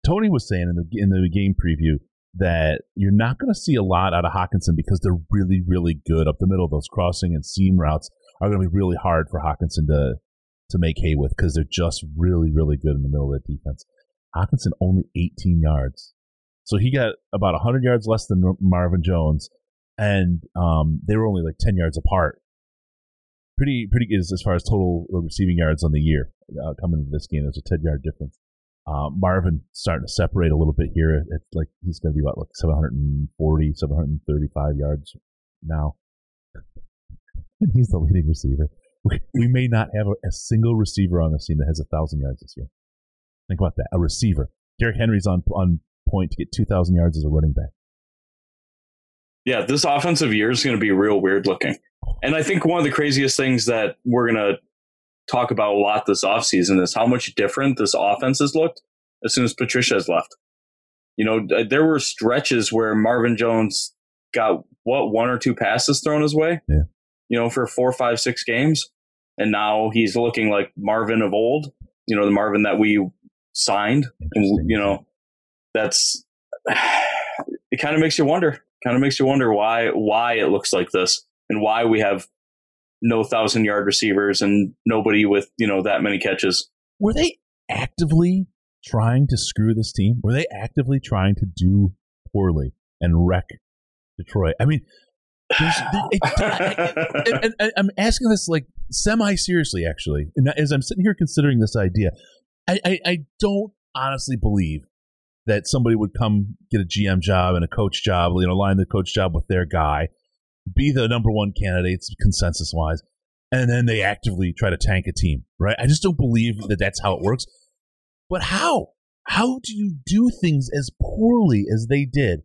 Tony was saying in the in the game preview that you're not going to see a lot out of Hockenson because they're really really good up the middle. Those crossing and seam routes are going to be really hard for Hockenson to to make hay with because they're just really really good in the middle of that defense. Hockenson only 18 yards, so he got about 100 yards less than Marvin Jones, and um, they were only like 10 yards apart pretty pretty good as, far as total receiving yards on the year uh, coming into this game. There's a 10 yard difference. Uh, Marvin starting to separate a little bit here. It's like he's going to be about like 740, 735 yards now. And he's the leading receiver. We, we may not have a, a single receiver on the team that has a thousand yards this year. Think about that. A receiver. Derrick Henry's on on point to get 2,000 yards as a running back. Yeah, this offensive year is going to be real weird looking. And I think one of the craziest things that we're going to talk about a lot this offseason is how much different this offense has looked as soon as Patricia has left. You know, there were stretches where Marvin Jones got what one or two passes thrown his way. Yeah. You know, for four, five, six games, and now he's looking like Marvin of old. You know, the Marvin that we signed. And, you know, that's it. Kind of makes you wonder. Kind of makes you wonder why why it looks like this and why we have no thousand yard receivers and nobody with you know that many catches. Were they actively trying to screw this team? Were they actively trying to do poorly and wreck Detroit? I mean, it, I, I, I'm asking this like semi seriously, actually. And as I'm sitting here considering this idea, I, I, I don't honestly believe that somebody would come get a GM job and a coach job, you know, line the coach job with their guy, be the number one candidates consensus wise, and then they actively try to tank a team, right? I just don't believe that that's how it works. But how? How do you do things as poorly as they did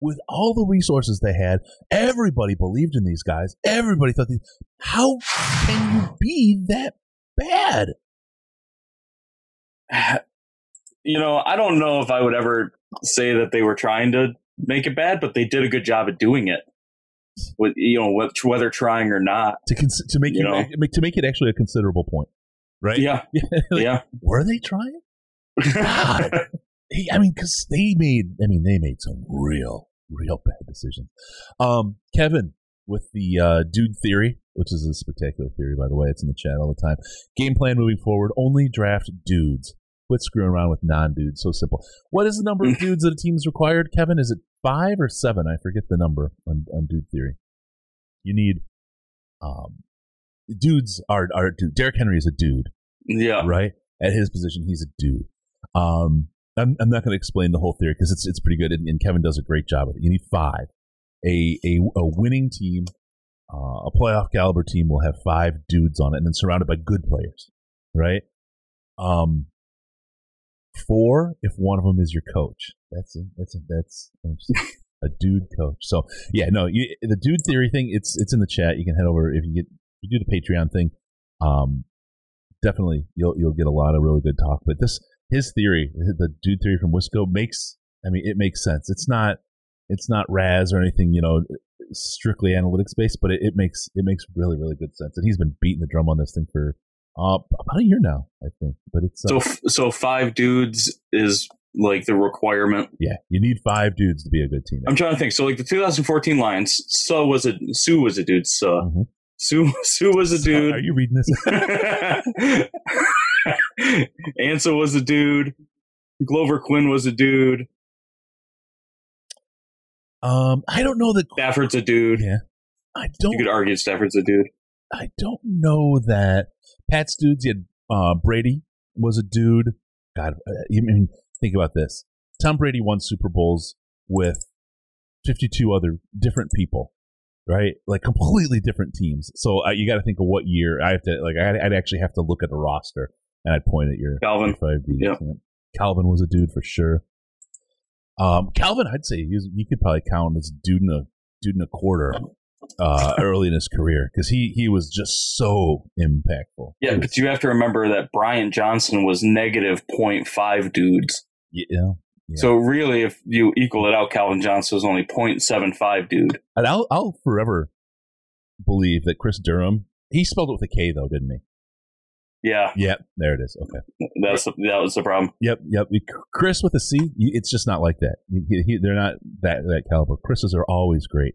with all the resources they had? Everybody believed in these guys. Everybody thought these. How can you be that bad? You know, I don't know if I would ever say that they were trying to make it bad, but they did a good job at doing it. With you know, whether trying or not, to cons- to make you know, to make it actually a considerable point right? Yeah, like, yeah. Were they trying? God, I mean, because they made, I mean, they made some real, real bad decisions. Um, Kevin with the uh, dude theory, which is a spectacular theory, by the way. It's in the chat all the time. Game plan moving forward: only draft dudes. Quit screwing around with non-dudes. So simple. What is the number of dudes that a team is required, Kevin? Is it five or seven? I forget the number on, on dude theory. You need um, dudes are are dude. Derrick Henry is a dude. Yeah. Right. At his position, he's a dude. Um, I'm, I'm not going to explain the whole theory because it's it's pretty good, and, and, Kevin does a great job of it. You need five. A a, a winning team, uh, a playoff caliber team will have five dudes on it, and then surrounded by good players, right? Um, four if one of them is your coach. That's that's, that's a dude coach. So yeah, no, you, the dude theory thing. It's it's in the chat. You can head over if you get you do the Patreon thing. Um, definitely you'll you'll get a lot of really good talk. But this his theory, the dude theory from Wisco, makes I mean it makes sense. It's not it's not Raz or anything you know strictly analytics based, but it, it makes it makes really really good sense. And he's been beating the drum on this thing for uh, about a year now, I think. But it's uh, so so five dudes is like the requirement. Yeah, you need five dudes to be a good team. I'm trying to think. So like the 2014 Lions, so was a Suh was a dude. So mm-hmm. Suh Suh was a dude. Are you reading this? Ansah was a dude. Glover Quin was a dude. Um, I don't know that Stafford's a dude. Yeah, I don't. You could argue Stafford's a dude. I don't know that Pat's dudes. You had uh, Brady was a dude. God, uh, I mean, think about this. Tom Brady won Super Bowls with 52 other different people right? Like completely different teams. So uh, you got to think of what year. I have to like. I'd, I'd, actually have to look at the roster, and I'd point at your Calvin. Five yeah. Calvin was a dude for sure. Um, Calvin, I'd say he, was, he could probably count as dude in a dude in a quarter uh, early in his career because he he was just so impactful. Yeah, but you have to remember that Bryant Johnson was negative 0.5 dudes. Yeah, so really, if you equal it out, Calvin Johnson was only 0.75 dude. And I'll, I'll forever believe that Kris Durham, he spelled it with a K though, didn't he? Yeah. Yep. There it is. Okay. That's the, that was the problem. Yep. Yep. Chris with a C, it's just not like that. He, he, they're not that that caliber. Chris's are always great,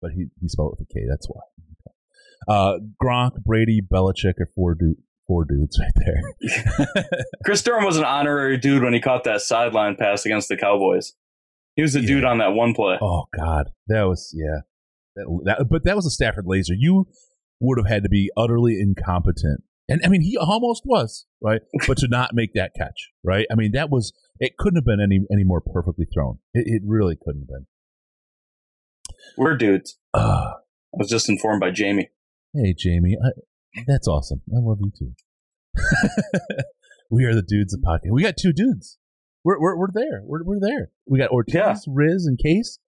but he he spelled it with a K. That's why. Uh, Gronk, Brady, Belichick are four dude, four dudes right there. Kris Durham was an honorary dude when he caught that sideline pass against the Cowboys. He was the yeah. dude on that one play. Oh God, that was yeah. That, that, but that was a Stafford laser. You would have had to be utterly incompetent, and I mean he almost was right, but to not make that catch, right? I mean that was it. Couldn't have been any any more perfectly thrown. It, it really couldn't have been. We're dudes. Uh, I was just informed by Jamie. Hey Jamie, I, that's awesome. I love you too. we are the dudes of podcast. We got two dudes. We're we're, we're there. We're we're there. We got Ortiz, yeah. Riz, and Case.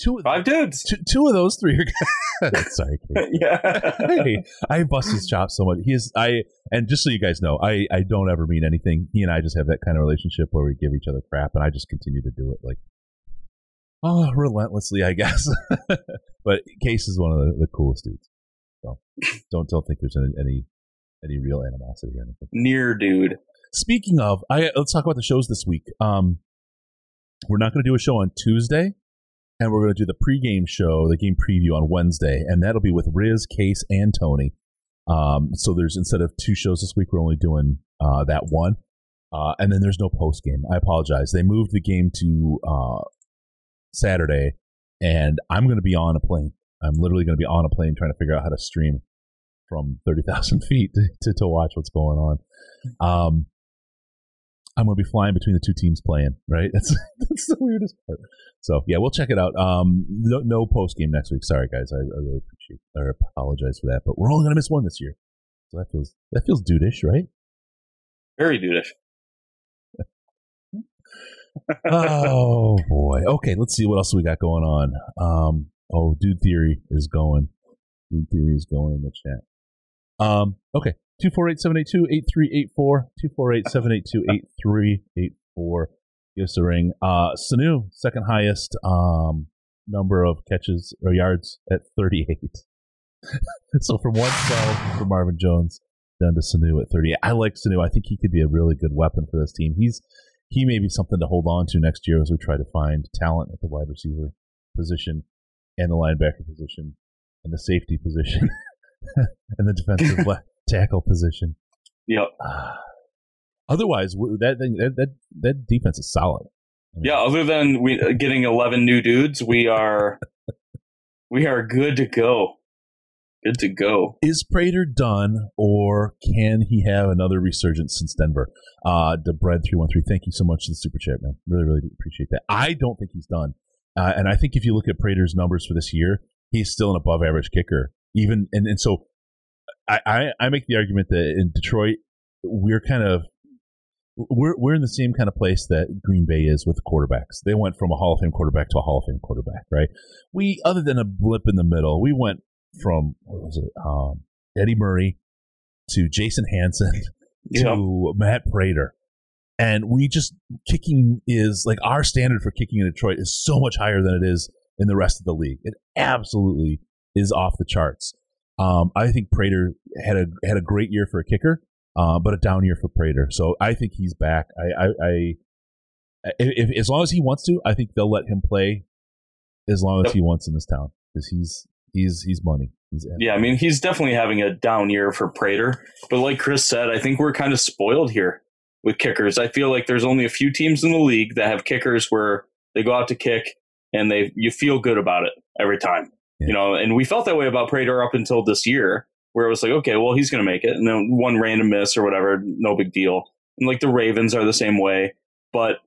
two five dudes. Two, two of those three are. Sorry, yeah. hey, I bust his chops so much. He is I, and just so you guys know, I I don't ever mean anything. He and I just have that kind of relationship where we give each other crap, and I just continue to do it like, oh, relentlessly, I guess. but Case is one of the, the coolest dudes. So don't don't think there's any any, any real animosity or anything. Near dude. Speaking of, I let's talk about the shows this week. Um, we're not going to do a show on Tuesday, and we're going to do the pregame show, the game preview on Wednesday, and that'll be with Riz, Case, and Tony. Um, so there's instead of two shows this week, we're only doing uh, that one, uh, and then there's no post game. I apologize. They moved the game to uh, Saturday, and I'm going to be on a plane. I'm literally going to be on a plane trying to figure out how to stream from thirty thousand feet to, to, to watch what's going on. Um, I'm going to be flying between the two teams playing, right? That's that's the weirdest part. So yeah, we'll check it out. Um, no, no post game next week. Sorry guys, I, I really appreciate or apologize for that, but we're only going to miss one this year, so that feels that feels dudeish, right? Very dudeish. oh boy. Okay, let's see what else we got going on. Um, oh, dude theory is going. Dude theory is going in the chat. Um, okay. 248-782-8384. 248-782-8384. Give us a ring. Uh, Sanu, second highest um, number of catches or yards at 38. so from 112 for Marvin Jones down to Sanu at 38. I like Sanu. I think he could be a really good weapon for this team. He's he may be something to hold on to next year as we try to find talent at the wide receiver position and the linebacker position and the safety position and the defensive tackle position. Yep. Uh, otherwise, that, that that that defense is solid. I mean, yeah. Other than we uh, getting eleven new dudes, we are we are good to go. Good to go. Is Prater done, or can he have another resurgence since Denver? Uh, the bread three one three. Thank you so much for the super chat, man. Really, really appreciate that. I don't think he's done, uh, and I think if you look at Prater's numbers for this year, he's still an above average kicker. Even and and so I, I, I make the argument that in Detroit we're kind of we're we're in the same kind of place that Green Bay is with quarterbacks. They went from a Hall of Fame quarterback to a Hall of Fame quarterback, right? We other than a blip in the middle, we went from what was it, um, Eddie Murray to Jason Hanson to Matt Prater. And we just kicking is like our standard for kicking in Detroit is so much higher than it is in the rest of the league. It absolutely is off the charts. Um, I think Prater had a had a great year for a kicker, uh, but a down year for Prater. So I think he's back. I, I, I if, if, as long as he wants to, I think they'll let him play as long as he wants in this town because he's he's he's money. He's yeah, I mean he's definitely having a down year for Prater. But like Chris said, I think we're kind of spoiled here with kickers. I feel like there's only a few teams in the league that have kickers where they go out to kick and they you feel good about it every time. Yeah. You know, and we felt that way about Prater up until this year, where it was like, okay, well, he's going to make it, and then one random miss or whatever, no big deal. And like the Ravens are the same way, but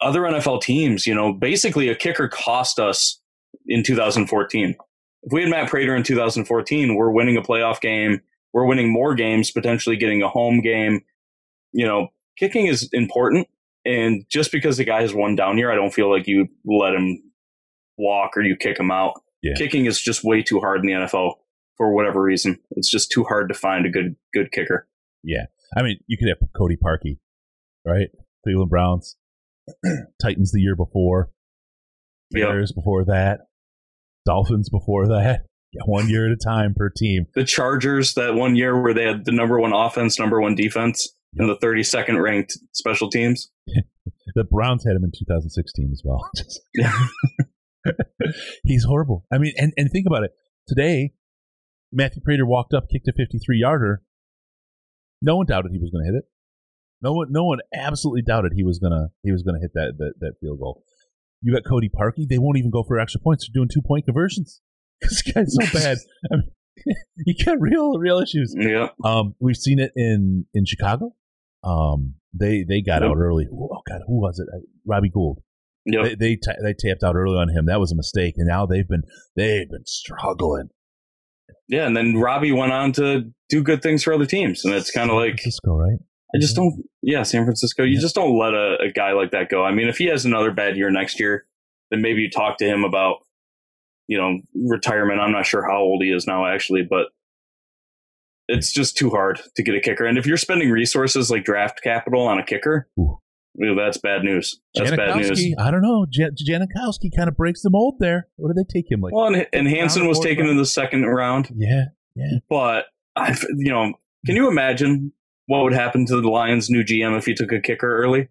other NFL teams, you know, basically a kicker cost us in 2014. If we had Matt Prater in 2014, we're winning a playoff game. We're winning more games, potentially getting a home game. You know, kicking is important. And just because the guy has one down year, I don't feel like you let him walk or you kick him out. Yeah. Kicking is just way too hard in the NFL for whatever reason. It's just too hard to find a good good kicker. Yeah, I mean, you could have Cody Parkey, right? Cleveland Browns, Titans the year before, Bears yep. before that, Dolphins before that. Yeah, one year at a time per team. The Chargers that one year where they had the number one offense, number one defense, yep. and the 32nd ranked special teams. the Browns had him in 2016 as well. yeah. He's horrible. I mean, and, and think about it. Today, Matthew Prater walked up, kicked a 53 yarder. No one doubted he was going to hit it. No one, no one absolutely doubted he was gonna he was gonna hit that, that that field goal. You got Cody Parkey. They won't even go for extra points. They're doing two point conversions. this guy's so bad. I mean, you got real real issues. Yeah. Um, we've seen it in in Chicago. Um, they they got out early. Oh God, who was it? Robbie Gould. Yep. They they, t- they tapped out early on him. That was a mistake, and now they've been they've been struggling. Yeah, and then Robbie went on to do good things for other teams, and it's kind of like Francisco, right? I just don't. Yeah, San Francisco. You yeah. just don't let a, a, guy like that go. I mean, if he has another bad year next year, then maybe you talk to him about, you know, retirement. I'm not sure how old he is now, actually, but it's just too hard to get a kicker. And if you're spending resources like draft capital on a kicker, Ooh. that's bad news. That's bad news. I don't know. Jan- Janikowski kind of breaks the mold there. What did they take him like? Well, and, and Hanson was taken in the second round, yeah, yeah. but I, you know, can you imagine what would happen to the Lions' new GM if he took a kicker early,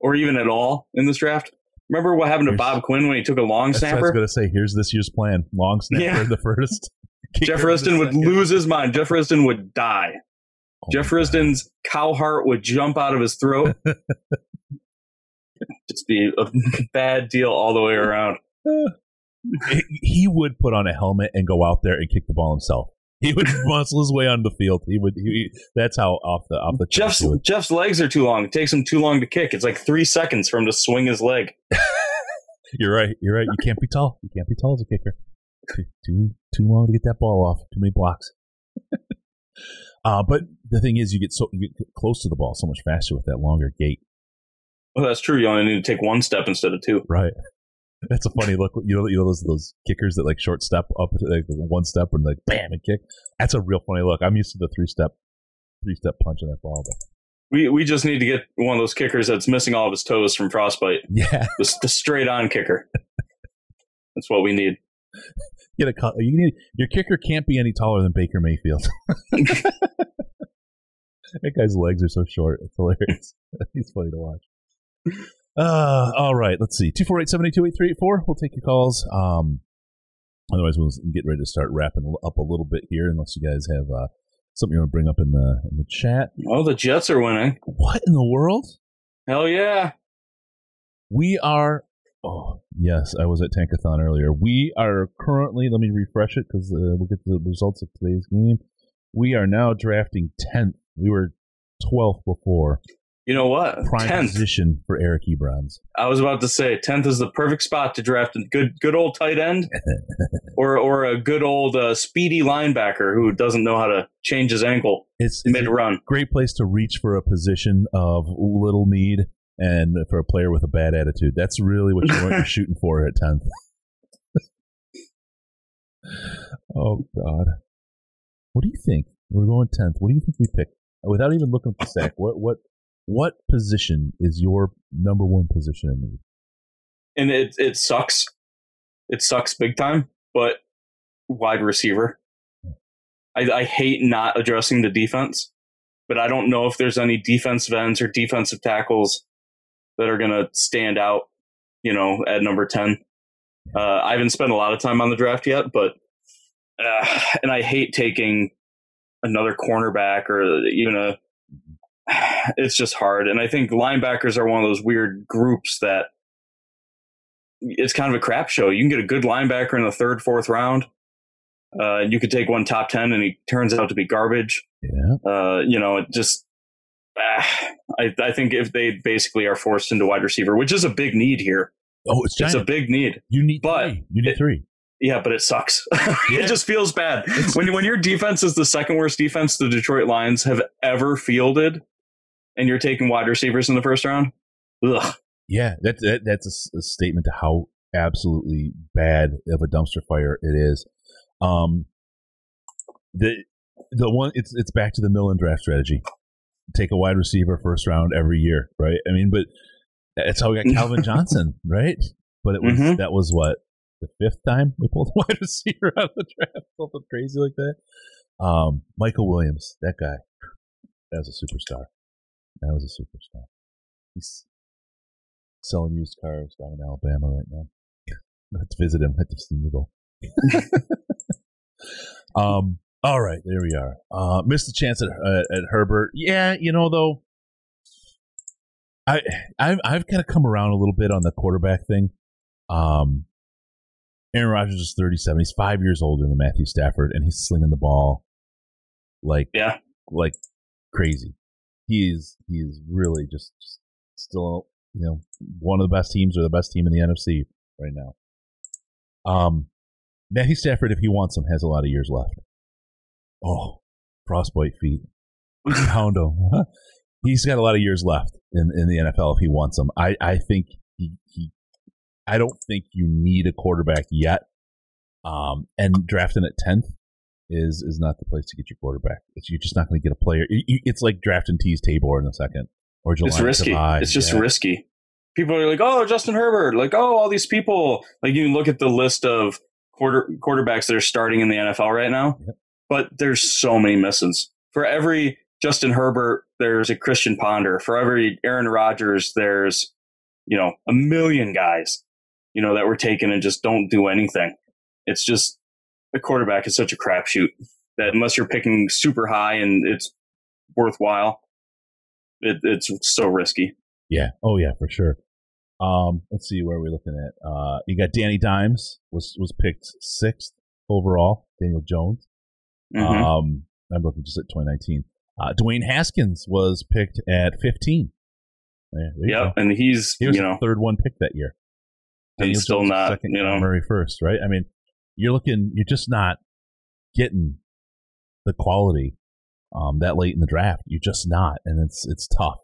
or even at all in this draft? Remember what happened to Here's- Bob Quinn when he took a long what I was going to say. Here's this year's plan: long snapper Yeah. in the first. Jeff Risdon would lose his mind. Jeff Risdon would die. Oh Jeff. Risdon's cow heart would jump out of his throat. Just be a bad deal all the way around. He- would put on a helmet and go out there and kick the ball himself. He would muscle his way onto the field. He would. He, that's how off the off the Jeff's. Jeff's legs are too long. It takes him too long to kick. It's like three seconds for him to swing his leg. You're right. You're right. You can't be tall. You can't be tall as a kicker. Too too, long to get that ball off. Too many blocks. uh, but the thing is, you get so you get close to the ball so much faster with that longer gait. Well, that's true. You only need to take one step instead of two. Right. That's a funny look. You know, you know those those kickers that like short step up like one step and like bam and kick. That's a real funny look. I'm used to the three step, three step punch in that ball. But We we just need to get one of those kickers that's missing all of his toes from frostbite. yeah, The, the straight on kicker. That's what we need. Get a cut. You need your kicker can't be any taller than Baker Mayfield. that guy's legs are so short. It's hilarious. He's funny to watch. Uh, all right, let's see. 248-782-8384. We'll take your calls. Um, otherwise, we'll get ready to start wrapping up a little bit here, unless you guys have uh, something you want to bring up in the in the chat. Oh, the Jets are winning. What in the world? Hell yeah. We are. Oh yes, I was at Tankathon earlier. We are currently. Let me refresh it because uh, we'll get the results of today's game. We are now drafting tenth. We were twelfth before. You know what? Prime Tenth. position for Eric Ebrons. I was about to say tenth is the perfect spot to draft a good good old tight end, or or a good old uh, speedy linebacker who doesn't know how to change his ankle It's, it's mid a run. great place to reach for a position of little need and for a player with a bad attitude. That's really what you're, shooting for at tenth. oh God, what do you think? We're going tenth. What do you think we pick? Without even looking at the stack, what what what position is your number one position in the league? and it it sucks. It sucks big time. But wide receiver, I, I hate not addressing the defense, but I don't know if there's any defensive ends or defensive tackles that are going to stand out. You know, at number ten. Uh, I haven't spent a lot of time on the draft yet, but uh, and I hate taking another cornerback or even a. It's just hard, and I think linebackers are one of those weird groups that it's kind of a crap show. You can get a good linebacker in the third, fourth round. Uh, you could take one top 10 and he turns out to be garbage. Yeah, Uh, you know, it just, I, I think if they basically are forced into wide receiver, which is a big need here, oh, it's it's a big need. you need but three. You need it- three. Yeah, but it sucks. Yeah. it just feels bad. When, when your defense is the second worst defense the Detroit Lions have ever fielded and you're taking wide receivers in the first round, ugh. Yeah, that, that that's a statement to how absolutely bad of a dumpster fire it is. Um, the the one it's it's back to the Millen draft strategy. Take a wide receiver first round every year, right? I mean, but that's how we got Calvin Johnson, right? But it was Mhm. that was what the fifth time we pulled a wide receiver out of the draft, something crazy like that. Um, Michael Williams, that guy, that was a superstar. That was a superstar. He's selling used cars down in Alabama right now. Let's visit him at the Senior Bowl. um. All right, there we are. Uh, missed the chance at uh, at Herbert. Yeah, you know though, I I've I've kind of come around a little bit on the quarterback thing. Um, Aaron Rodgers is thirty seven. He's five years older than Matthew Stafford, and he's slinging the ball like Yeah. like crazy. He's is he is really just, just still you know one of the best teams or the best team in the NFC right now. Um, Matthew Stafford, if he wants him, has a lot of years left. Oh, frostbite feet, pound him. He's got a lot of years left in, in the NFL if he wants them. I, I think he, he I don't think you need a quarterback yet. Um, and drafting at tenth is is not the place to get your quarterback. It's, you're just not going to get a player. it's like drafting Teez Tabor in the second or Jahlani It's risky. Tavai. It's just Yeah. risky. People are like, "Oh, Justin Herbert!" Like, "Oh, all these people." Like, you look at the list of quarter quarterbacks that are starting in the NFL right now, Yep. But there's so many misses. For every Justin Herbert, there's a Christian Ponder. For every Aaron Rodgers, there's you know a million guys, you know, that were taken and just don't do anything. It's just the quarterback is such a crapshoot that unless you're picking super high and it's worthwhile, it, it's so risky. Yeah. Oh yeah, for sure. Um, let's see where we're we looking at. Uh, you got Danny Dimes was was picked sixth overall. Daniel Jones. Mhm. Um, I'm looking just at 2019. Uh, Dwayne Haskins was picked at 15. Yeah, Yep, and he's He was you know the third one picked that year. And Daniel still not, second, you know. Murray first, right? I mean, you're looking, you're just not getting the quality um, that late in the draft. You're just not, and it's it's tough.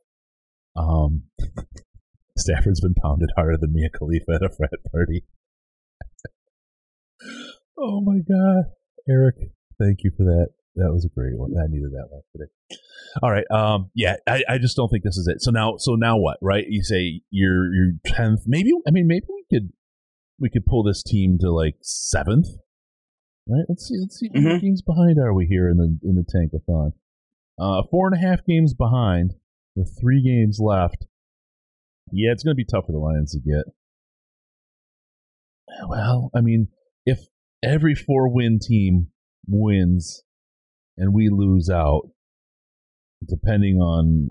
Um, Stafford's been pounded harder than Mia Khalifa at a frat party. oh my god, Eric, thank you for that. That was a great one. I needed that one today. All right. Um. Yeah. I, I just don't think this is it. So now. So now what? Right? You say you're you're tenth. Maybe. I mean. Maybe we could we could pull this team to like seventh. Right. Let's see. Let's see. How many Mhm. games behind are we here in the in the tankathon? Uh, four and a half games behind with three games left. Yeah, it's going to be tough for the Lions to get. Well, I mean, if every four win team wins and we lose out, depending on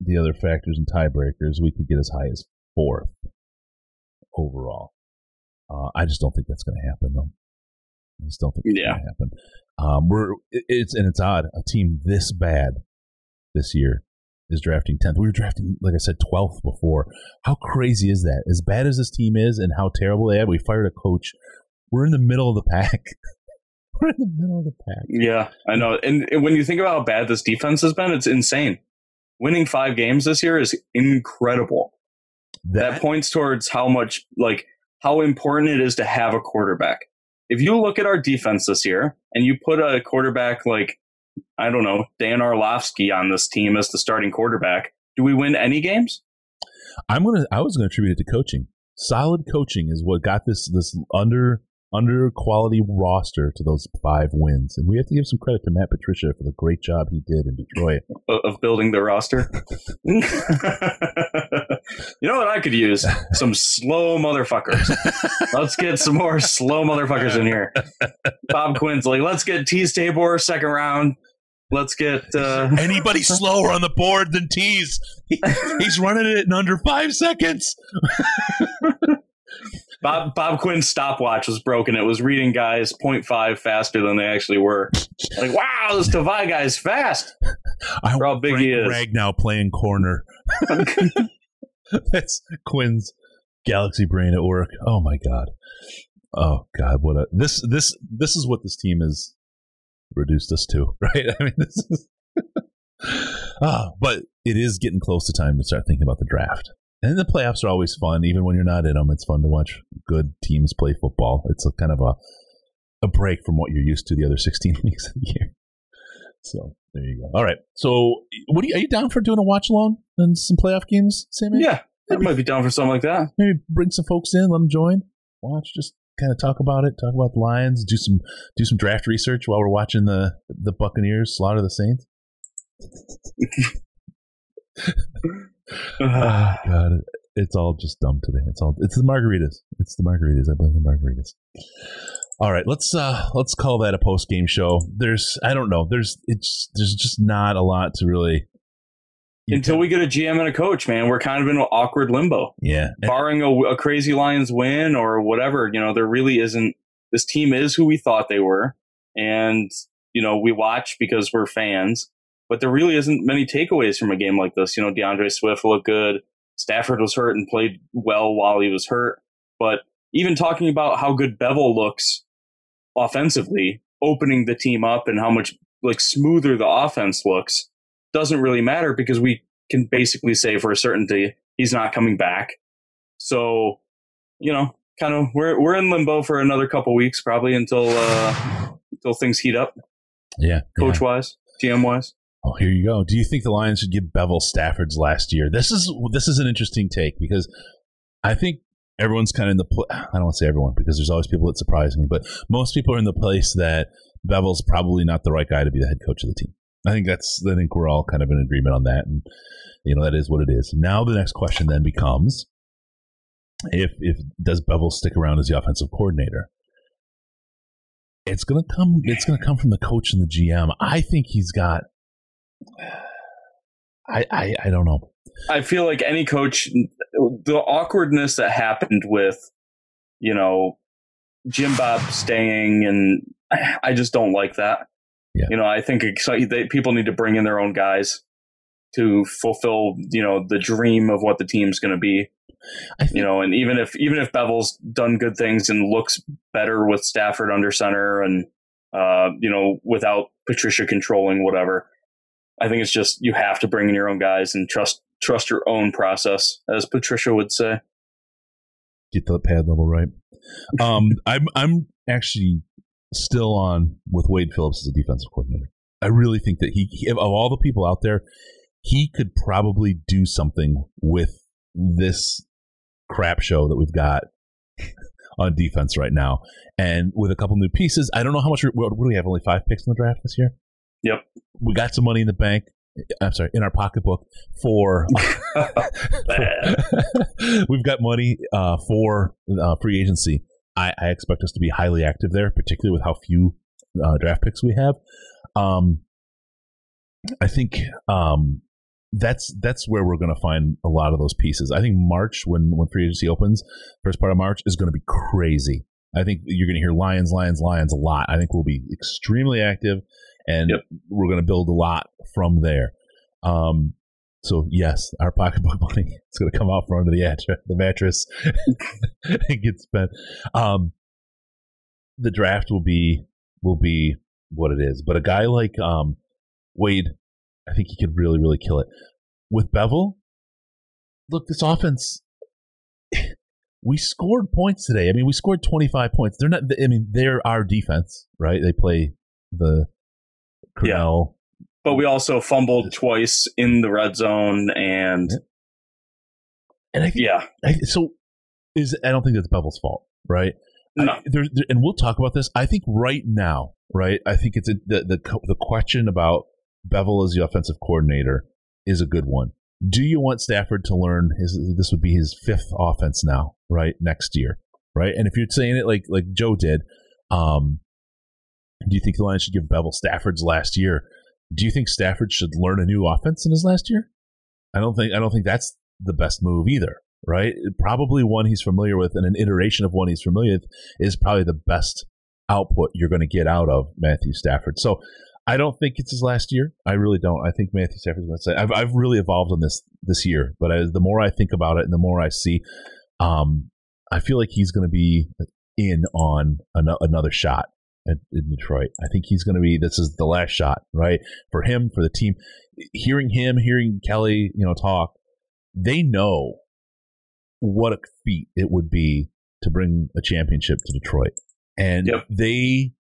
the other factors and tiebreakers, we could get as high as fourth overall. Uh, I just don't think that's going to happen, though. I just don't think it's Yeah. going to happen. Um, we're it- it's and it's odd. A team this bad this year is drafting tenth. We were drafting, like I said, twelfth before. How crazy is that? As bad as this team is, and how terrible they are, we fired a coach. We're in the middle of the pack. we're in the middle of the pack. yeah, I know. And, and when you think about how bad this defense has been, it's insane. Winning five games this year is incredible. That, points towards how much like how important it is to have a quarterback. If you look at our defense this year and you put a quarterback like I don't know Dan Orlovsky on this team as the starting quarterback, do we win any games? I'm gonna. I was gonna attribute it to coaching. Solid coaching is what got this this under under quality roster to those five wins, and we have to give some credit to Matt Patricia for the great job he did in Detroit. of, of building the roster. you know what I could use? Some slow motherfuckers. Let's get some more slow motherfuckers in here. Bob Quinn's like, let's get Teez Tabor second round. Let's get uh, Anybody slower on the board than Teez? He, he's running it in under five seconds. Bob Bob Quinn's stopwatch was broken. It was reading guys 0.5 faster than they actually were. Like, wow, this Tavai guy's fast. I For how big Frank he is. Ragnow playing corner. That's Quinn's galaxy brain at work. Oh my god. Oh god, what a this this this is what this team has reduced us to, right? I mean, this is. Ah, but it is getting close to time to start thinking about the draft. And the playoffs are always fun, even when you're not in them. It's fun to watch good teams play football. It's a kind of a a break from what you're used to the other 16 weeks of the year. So there you go. All right. So, what are you, are you down for doing a watch along and some playoff games, Sammy? Yeah, I might be down for something like that. Maybe bring some folks in, let them join, watch, just kind of talk about it, talk about the Lions, do some do some draft research while we're watching the the Buccaneers slaughter the Saints. Oh God, it's all just dumb today. It's all it's the margaritas. It's the margaritas. I blame the margaritas. All right, let's uh let's call that a post game show. There's I don't know. There's it's there's just not a lot to really Until we get a GM and a coach, man, we're kind of in an awkward limbo. yeah. Barring a, a crazy Lions win or whatever, you know, there really isn't. This team is who we thought they were, and you know, we watch because we're fans. But there really isn't many takeaways from a game like this. You know, DeAndre Swift looked good. Stafford was hurt and played well while he was hurt. But even talking about how good Bevell looks offensively, opening the team up and how much like smoother the offense looks doesn't really matter because we can basically say for a certainty he's not coming back. So, you know, kind of we're we're in limbo for another couple weeks probably until uh until things heat up. Yeah, coach yeah. wise, GM wise. Oh, here you go. Do you think the Lions should give Bevell Stafford's last year? This is this is an interesting take because I think everyone's kind of in the pl- I don't want to say everyone because there's always people that surprise me, but most people are in the place that Bevell's probably not the right guy to be the head coach of the team. I think that's I think we're all kind of in agreement on that, and you know that is what it is. Now the next question then becomes if if does Bevell stick around as the offensive coordinator? It's gonna come. It's gonna come from the coach and the GM. I think he's got. I I, I don't know. I feel like any coach, the awkwardness that happened with, you know, Jim Bob staying, and I just don't like that. Yeah. You know, I think they, people need to bring in their own guys to fulfill, you know, the dream of what the team's going to be. Think, you know, and even if even if Bevell's done good things and looks better with Stafford under center, and uh, you know, without Patricia controlling whatever, I think it's just you have to bring in your own guys and trust trust your own process, as Patricia would say. Get the pad level right. Um, I'm I'm actually still on with Wade Phillips as a defensive coordinator. I really think that he, he of all the people out there, he could probably do something with this crap show that we've got on defense right now, and with a couple new pieces. I don't know how much. What do we have? Only five picks in the draft this year. Yep. We got some money in the bank. I'm sorry, in our pocketbook for. we've got money uh, for uh, free agency. I, I, expect us to be highly active there, particularly with how few uh, draft picks we have. Um, I think um, that's that's where we're going to find a lot of those pieces. I think March, when when free agency opens, first part of March is going to be crazy. I think you're going to hear Lions, Lions, Lions a lot. I think we'll be extremely active, and yep. we're going to build a lot from there. Um, so yes, our pocketbook money is going to come out from under the the mattress and get spent. Um, the draft will be will be what it is, but a guy like um, Wade, I think he could really really kill it. With Bevell, look, this offense. We scored points today. I mean, we scored 25 points. They're not. I mean, they're our defense, right? They play the Cornell. Yeah. But we also fumbled twice in the red zone, and and I think, yeah. I, so is I don't think that's Bevell's fault, right? No. I, there, there, and we'll talk about this. I think right now, right? I think it's a, the the the question about Bevell as the offensive coordinator is a good one. Do you want Stafford to learn his? This would be his fifth offense now, right? Next year, right? And if you're saying it like like Joe did, um, do you think the Lions should give Bevell Stafford's last year? Do you think Stafford should learn a new offense in his last year? I don't think I don't think that's the best move either, right? Probably one he's familiar with and an iteration of one he's familiar with is probably the best output you're going to get out of Matthew Stafford. So I don't think it's his last year. I really don't. I think Matthew Stafford's going to say I've I've really evolved on this this year, but as the more I think about it and the more I see, um, I feel like he's going to be in on an- another shot in Detroit. I think he's going to be. This is the last shot, right, for him, for the team. Hearing him, hearing Kelly, you know, talk, they know what a feat it would be to bring a championship to Detroit, and Yep. they,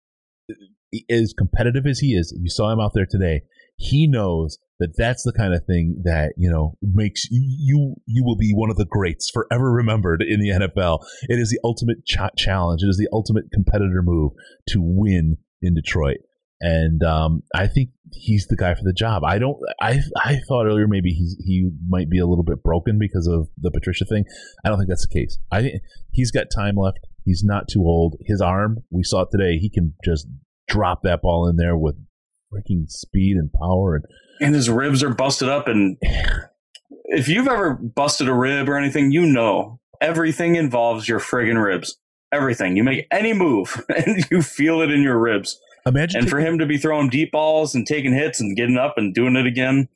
as competitive as he is, you saw him out there today. He knows that that's the kind of thing that you know makes you you will be one of the greats forever remembered in the NFL. It is the ultimate ch- challenge. It is the ultimate competitor move to win in Detroit. And um, I think he's the guy for the job. I don't. I I thought earlier maybe he's he might be a little bit broken because of the Patricia thing. I don't think that's the case. I he's got time left. He's not too old. His arm, we saw it today. He can just drop that ball in there with freaking speed and power and and his ribs are busted up. And if you've ever busted a rib or anything, you know everything involves your friggin' ribs. Everything. You make any move and you feel it in your ribs. Imagine And for him to be throwing deep balls and taking hits and getting up and doing it again,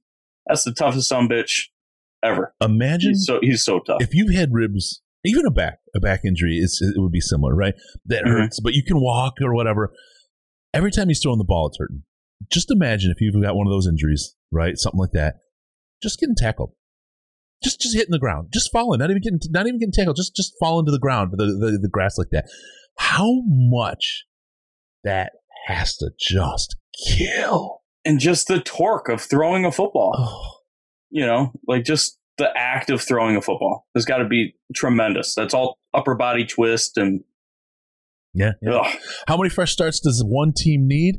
that's the toughest son bitch ever. imagine He's so he's so tough. if you've had ribs, even a back a back injury, it's, it would be similar, right? That Mhm. hurts, but you can walk or whatever. Every time he's throwing the ball, it's hurting. Just imagine if you've got one of those injuries, right? Something like that. Just getting tackled. just just hitting the ground, just falling, not even getting not even getting tackled, just just falling to the ground, the, the the grass like that. How much that has to just kill, and just the torque of throwing a football. oh, You know, like just the act of throwing a football has got to be tremendous. That's all upper body twist and yeah. yeah. How many fresh starts does one team need?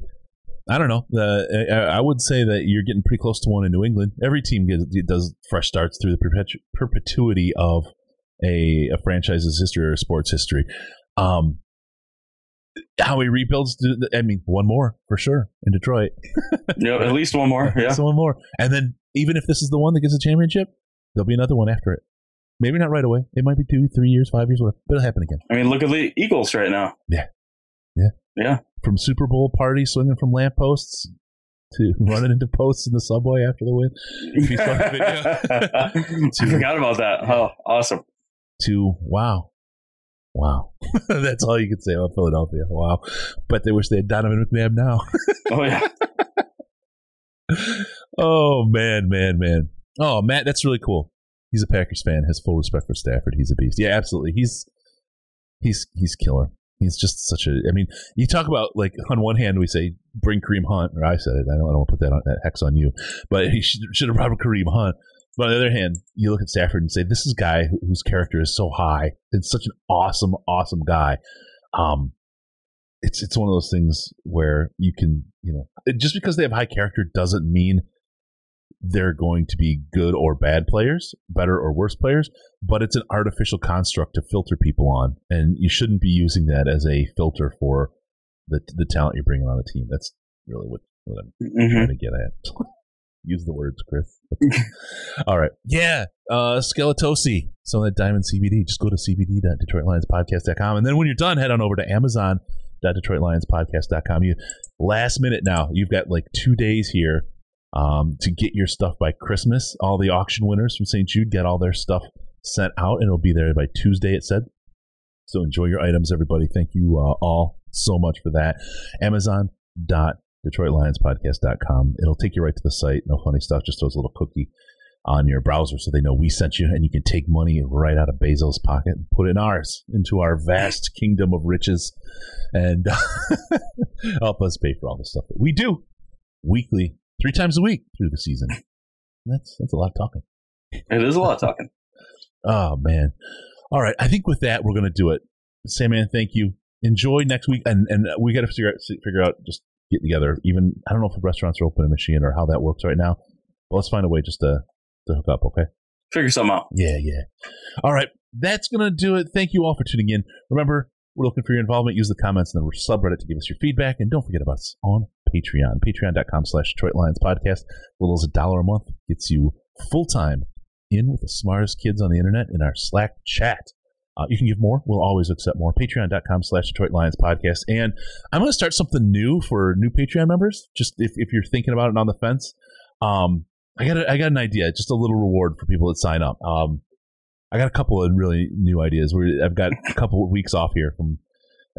I don't know. Uh, I I would say that you're getting pretty close to one in New England. Every team gets, does fresh starts through the perpetu- perpetuity of a, a franchise's history or a sports history. Um, how he rebuilds? I mean, one more for sure in Detroit. know, at least one more. Yeah. One more, and then even if this is the one that gets a championship, there'll be another one after it. Maybe not right away. It might be two, three years, five years, whatever. But it'll happen again. I mean, look at the Eagles right now. From Super Bowl party swinging from lampposts to running into posts in the subway after the win. If you saw the video. I forgot about that. Oh, awesome. to wow. Wow. That's all you can say about Philadelphia. Wow. But they wish they had Donovan McNabb now. Oh yeah. oh man, man, man. Oh Matt, that's really cool. He's a Packers fan, has full respect for Stafford. He's a beast. Yeah, absolutely. He's he's he's killer. He's just such a. I mean, you talk about like on one hand we say bring Kareem Hunt, or I said it. I don't, I don't want to put that on that hex on you, but he should, should have brought Kareem Hunt. But on the other hand, you look at Stafford and say this is a guy whose character is so high. It's such an awesome, awesome guy. Um, it's it's one of those things where you can you know just because they have high character doesn't mean they're going to be good or bad players, better or worse players, but it's an artificial construct to filter people on, and you shouldn't be using that as a filter for the the talent you're bringing on the team. That's really what, what I'm Mhm. trying to get at. Use the words, Chris. All right. Yeah. Uh, Skeletosi. Some of that Diamond CBD. Just go to cbd.detroitlionspodcast.com. And then when you're done, head on over to amazon.detroitlionspodcast.com. You last minute now. You've got like two days here um, to get your stuff by Christmas. All the auction winners from St. Jude get all their stuff sent out, and it'll be there by Tuesday, it said. So enjoy your items, everybody. Thank you uh, all so much for that. Amazon.detroitlionspodcast.com. It'll take you right to the site. No funny stuff. Just throws a little cookie on your browser so they know we sent you, and you can take money right out of Bezos' pocket and put it in ours, into our vast kingdom of riches, and help us pay for all the stuff that we do weekly, three times a week through the season. That's that's a lot of talking. It is a lot of talking. Oh man! All right, I think with that we're gonna do it. Sandman, thank you. Enjoy next week, and and we got to figure out figure out just get together. Even I don't know if restaurants are open in Michigan or how that works right now. But let's find a way just to to hook up. Okay. Figure something out. Yeah, yeah. All right, that's gonna do it. Thank you all for tuning in. Remember, we're looking for your involvement. Use the comments in the subreddit to give us your feedback, and don't forget about us on Patreon. Patreon.com/slash Detroit Lions Podcast. Little as a dollar a month gets you full time in with the smartest kids on the internet in our Slack chat. Uh, you can give more. We'll always accept more. Patreon.com slash Detroit Lions Podcast. And I'm going to start something new for new Patreon members. Just if, if you're thinking about it on the fence, um, I got a, I got an idea. Just a little reward for people that sign up. Um, I got a couple of really new ideas. Where I've got a couple of weeks off here from,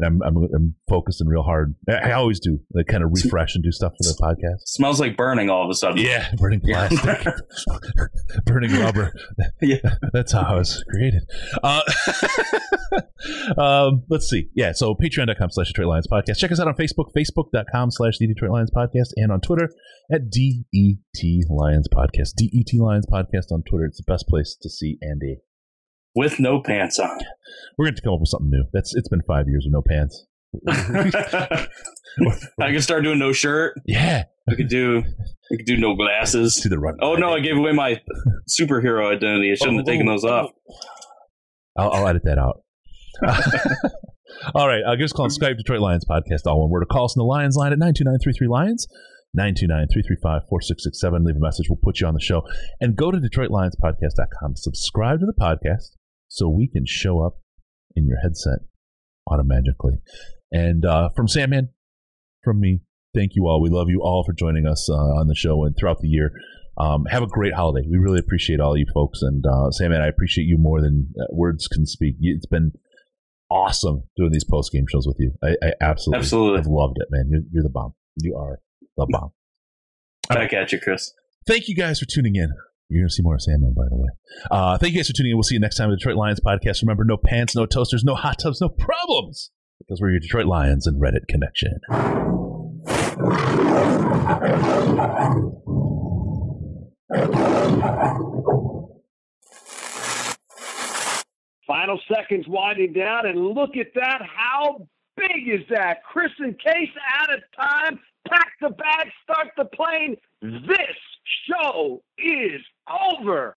and I'm I'm, I'm focusing real hard. I, always do, like kind of refresh and do stuff for the podcast. Smells like burning all of a sudden. Yeah, burning plastic, burning rubber. Yeah. That's how I was created. Uh, um, let's see. Yeah, so patreon.com slash Detroit Lions Podcast. Check us out on Facebook, facebook.com slash the Detroit Lions Podcast, and on Twitter at DET Lions Podcast. DET Lions Podcast on Twitter. It's the best place to see Andy. With no pants on. We're going to come up with something new. That's It's been five years with no pants. I can start doing no shirt. Yeah. We could do we could do no glasses. To the run. Oh no, I gave away my superhero identity. I shouldn't have taken those off. I'll, I'll edit that out. all right. Uh, give us a call on Skype, Detroit Lions Podcast, all one word. Or call us on the Lions line at 92933 Lions, 929 335 4667. Leave a message. We'll put you on the show. And go to DetroitLionsPodcast.com. Subscribe to the podcast so we can show up in your headset automatically. And uh, from Sandman, from me, thank you all. We love you all for joining us uh, on the show and throughout the year. Um, have a great holiday. We really appreciate all you folks. And uh, Sandman, I appreciate you more than uh, words can speak. It's been awesome doing these post game shows with you. I, I absolutely, Absolutely. have loved it, man. You're, you're the bomb. You are the bomb. Back at you, Chris. Thank you guys for tuning in. You're going to see more of Sandman, by the way. Uh, thank you guys for tuning in. We'll see you next time on the Detroit Lions podcast. Remember, no pants, no toasters, no hot tubs, no problems, because we're your Detroit Lions and Reddit connection. Final seconds winding down, and look at that. How big is that? Chris and Case out of time. Pack the bag, start the plane. This show is over.